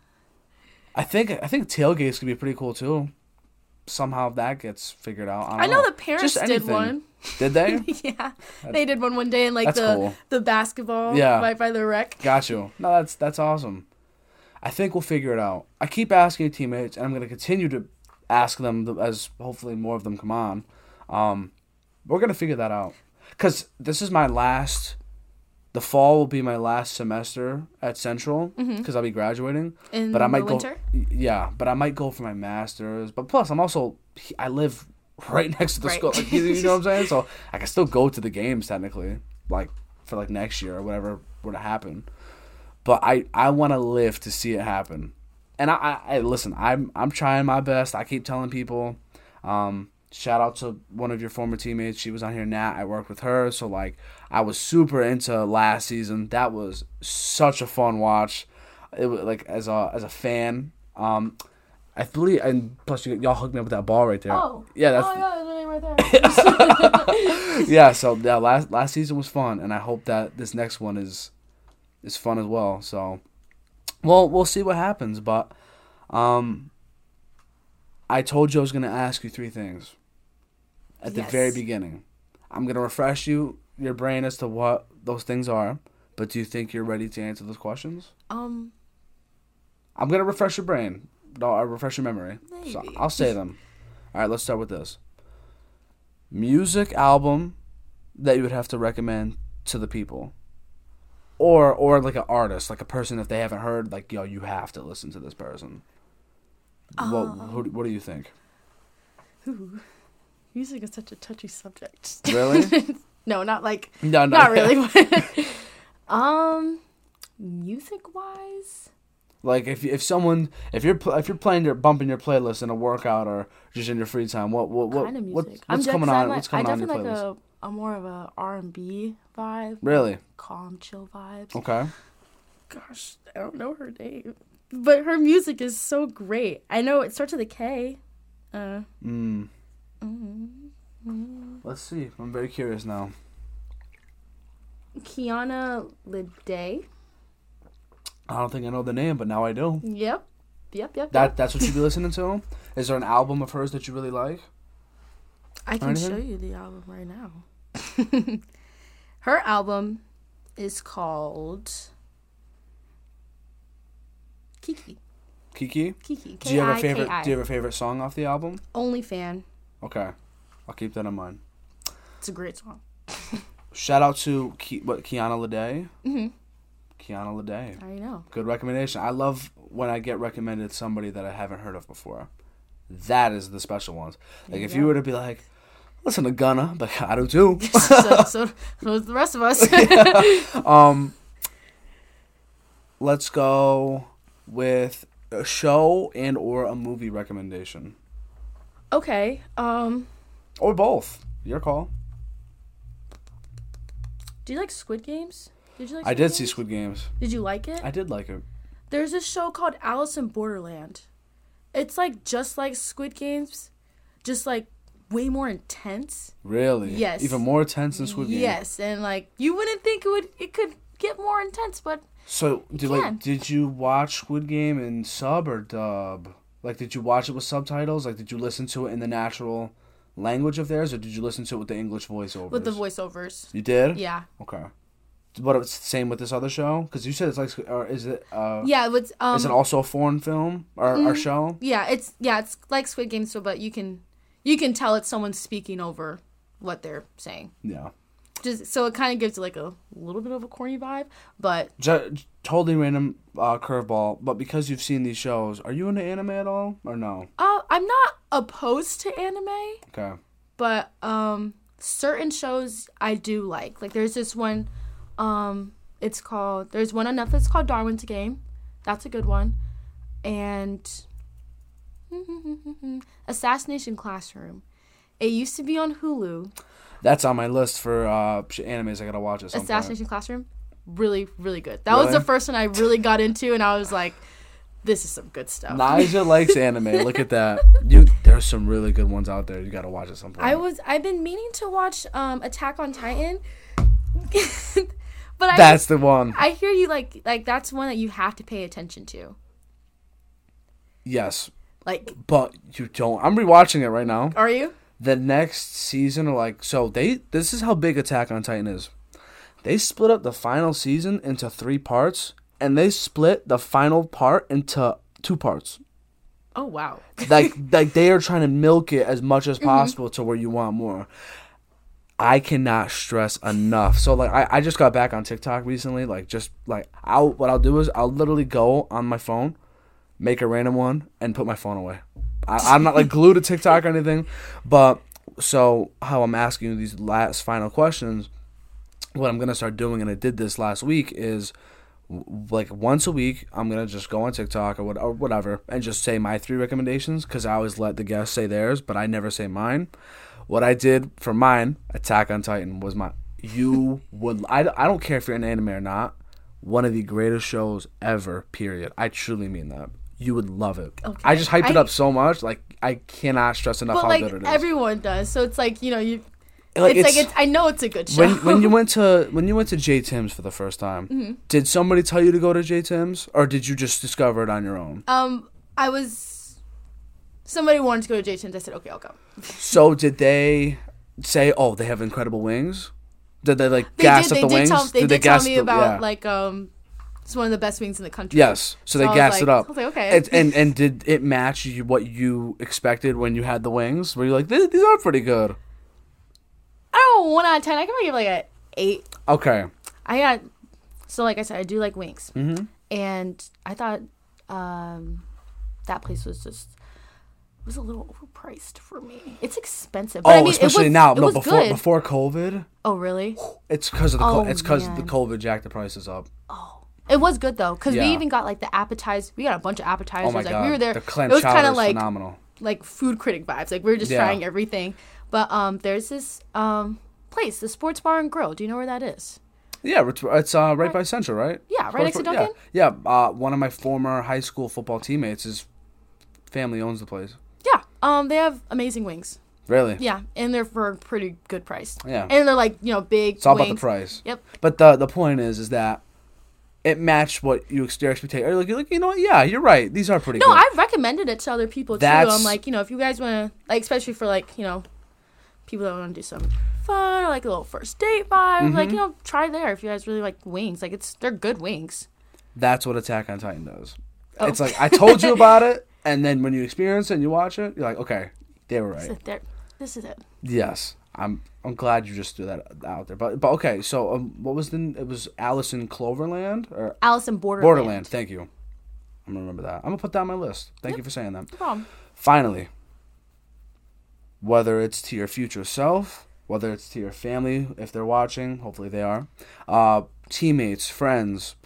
I think I think tailgates could be pretty cool too. Somehow that gets figured out. I, I know the parents Just did one. Did they? yeah, they did one one day in like the cool. the basketball Yeah. right by the rec. Got you. No, that's that's awesome. I think we'll figure it out. I keep asking teammates, and I'm going to continue to ask them as hopefully more of them come on. Um, we're going to figure that out because this is my last. The fall will be my last semester at Central because I'll be graduating. In But I might go. winter. Yeah, but I might go for my masters. But plus, I'm also I live right next to the Right. school. Like, you, you know what I'm saying? So I can still go to the games technically, like for like next year or whatever were to happen. But I I want to live to see it happen. And I, I, listen. I'm I'm trying my best. I keep telling people. Um, shout out to one of your former teammates. She was on here. Nat. I worked with her. So like I was super into last season. That was such a fun watch. It was like as a as a fan. Um, I believe and plus you, y'all hooked me up with that ball right there. Oh. yeah, that's oh yeah, it's right there. yeah, so yeah, last last season was fun, and I hope that this next one is is fun as well. So, well, we'll see what happens, but um, I told you I was gonna ask you three things at the Yes. very beginning. I'm gonna refresh you your brain as to what those things are, but do you think you're ready to answer those questions? um, I'm gonna refresh your brain. No, I'll refresh your memory. So I'll say them. All right, let's start with this. Music album that you would have to recommend to the people, or or like an artist, like a person if they haven't heard, like yo, you have to listen to this person. what who, what do you think? ooh, music is such a touchy subject. Really? no, not like no, no, not really. but- um, music wise, like if if someone if you're pl- if you're playing your bumping your playlist in a workout or just in your free time, what what what kind of what- what's I'm coming on? Like, what's coming I on your playlist? like a, a more of a R and B vibe. Really? Calm, chill vibes. Okay. Gosh, I don't know her name, but her music is so great. I know it starts with a K. Uh, Mm. mm, Let's see. I'm very curious now. Kiana Lede. I don't think I know the name, but now I do. Yep, yep, yep. That yep. that's what you'd be listening to. Is there an album of hers that you really like? I can show you the album right now. her album is called Kiki. Kiki. Kiki. Do you have a favorite? K-I-K-I. Do you have a favorite song off the album? Only fan. Okay, I'll keep that in mind. It's a great song. Shout out to Ki- what Kiana Lede. hmm Kiana Lede. I know. Good recommendation. I love when I get recommended somebody that I haven't heard of before. That is the special ones. Like if you you were to be like, listen to Gunna, but I do too. so, so, so the rest of us. Um, let's go with a show and or a movie recommendation, okay. Um, or both. Your call. do you like Squid Games? Did you like? I did see Squid Games. Did you like it? I did like it. There's a show called Alice in Borderland. It's like just like Squid Games, just like way more intense. Really? Yes. Even more intense than Squid Game. Yes, and like you wouldn't think it would it could get more intense, but So did like did you watch Squid Game in sub or dub? Like did you watch it with subtitles? Like did you listen to it in the natural language of theirs, or did you listen to it with the English voiceovers? with the voiceovers. You did. Yeah. Okay. But it's the same with this other show because you said it's like, or is it? Uh, Yeah, but um is it also a foreign film or, or show? yeah, it's yeah, it's like Squid Game, so but you can you can tell it's someone speaking over what they're saying. Yeah. Just so it kind of gives it like a little bit of a corny vibe, but J- totally random uh, curveball, but because you've seen these shows, are you into anime at all or no? uh I'm not opposed to anime. Okay. but um certain shows I do like. Like there's this one um it's called there's one on Netflix called Darwin's Game. That's a good one. And Assassination Classroom. It used to be on Hulu. That's on my list for uh, animes I gotta watch at some point. Assassination Classroom. Really, really good. That was the first one I really got into and I was like, this is some good stuff. Nyjha likes anime. Look at that. You, there's some really good ones out there. You gotta watch at some point. I was I've been meaning to watch um Attack on Titan. but I That's the one. I hear you like like that's one that you have to pay attention to. Yes, Like, but you don't. I'm rewatching it right now. are you? The next season, or like, so they. This is how big Attack on Titan is. They split up the final season into three parts, and they split the final part into two parts. Oh wow. like like they are trying to milk it as much as mm-hmm. possible to where you want more. I cannot stress enough. So like I, I just got back on TikTok recently. Like just like I'll what I'll do is I'll literally go on my phone, make a random one, and put my phone away. I, I'm not like glued to TikTok or anything, but so how I'm asking you these last final questions, what I'm gonna start doing, and I did this last week is like once a week i'm gonna just go on tiktok or, what, or whatever and just say my three recommendations because i always let the guests say theirs but i never say mine. What i did for mine attack on titan was my you would I, I don't care if you're an anime or not one of the greatest shows ever period. I truly mean that you would love it Okay. i just hyped it up so much like i cannot stress enough how like good it is everyone does, so it's like you know you. Like, it's, like it's- it's. I know it's a good show. when when you went to when you went to J Tim's for the first time, Mm-hmm. did somebody tell you to go to J Tim's or did you just discover it on your own? um, I was. Somebody wanted to go to J Tim's. I said, okay, I'll go. So did they say, "Oh, they have incredible wings"? Did they like They gas did. up They the did wings? tell. They did, they tell me the- about yeah. like um, it's one of the best wings in the country. yes. So, they I was gassed like- it up. I was like, okay. It, and and did it match you, what you expected when you had the wings? Were you like, these, these are pretty good? I don't know, one out of ten. I can probably give like a eight. Okay. I got so like I said, I do like wings, Mhm. and I thought um, that place was just was a little overpriced for me. It's expensive, but oh, I mean, it especially was, now. It no, was before good. before COVID, oh, really? it's because of the co- Oh, it's because the man. COVID jacked the prices up. Oh, it was good though, because Yeah. we even got like the appetizer. We got a bunch of appetizers. Oh my like god, we were there. The clam it was kind of like phenomenal. like food critic vibes. Like we were just Yeah. trying everything. But um, there's this um place, the Sports Bar and Grill. Do you know where that is? Yeah, it's, it's uh, right by Central, right? Yeah, right next to yeah. Dunkin'? Yeah, uh, one of my former high school football teammates, his family owns the place. Yeah. Um, they have amazing wings. Really? Yeah, and they're for a pretty good price. Yeah. And they're like you know big. It's all wings. about the price. Yep. But the the point is, is that it matched what you ex- your expectation. Or like, like, you know what? Yeah, you're right. These are pretty good. No, good. I've recommended it to other people too. I'm like, you know, if you guys want to, like, especially for like, you know, people that want to do some fun or like a little first date vibe, Mm-hmm. like, you know, try there if you guys really like wings. Like, it's they're good wings. That's what Attack on Titan does. Oh. It's like I told you about it, and then when you experience it and you watch it, you're like, okay, they were right. This is it. Yes, I'm. I'm glad you just threw that out there. But but okay, so um, what was the? It was Alice in Cloverland or Alice in Borderland. Borderland. Thank you. I'm gonna remember that. I'm gonna put that on my list. Thank you for saying that. No problem. Finally, whether it's to your future self, whether it's to your family, if they're watching, hopefully they are, uh, teammates, friends,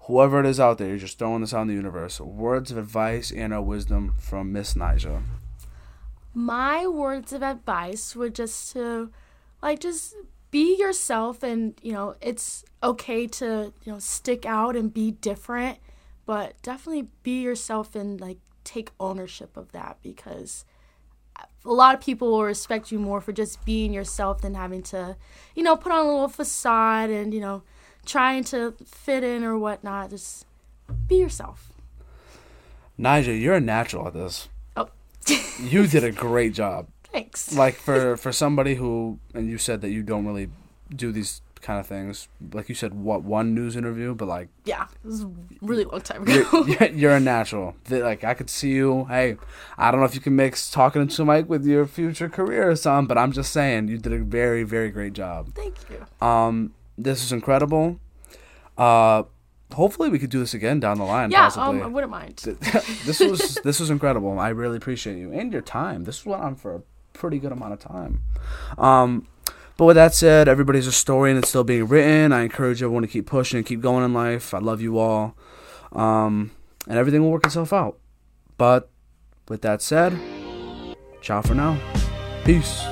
whoever it is out there, you're just throwing this out in the universe. Words of advice and or wisdom from Miss Nyjha. My words of advice would just to, like, just be yourself, and you know, it's okay to you know stick out and be different, but definitely be yourself and like take ownership of that because a lot of people will respect you more for just being yourself than having to, you know, put on a little facade and you know, trying to fit in or whatnot. Just be yourself. Nyjha, you're a natural at this. You did a great job. thanks. Like for for somebody who, and you said that you don't really do these kind of things. Like you said, what one news interview, but like Yeah, it was a really long time ago. you're, you're, you're a natural. Like I could see you. Hey, I don't know if you can mix talking into a mic with your future career or something, but I'm just saying you did a very, very great job. Thank you. Um, this is incredible. Uh, hopefully we could do this again down the line. Yeah, possibly. um, I wouldn't mind. this was this was incredible. I really appreciate you and your time. This went on for a pretty good amount of time. Um, but with that said, everybody's a story and it's still being written. I encourage everyone to keep pushing and keep going in life. I love you all, um, and everything will work itself out. But with that said, ciao for now. Peace.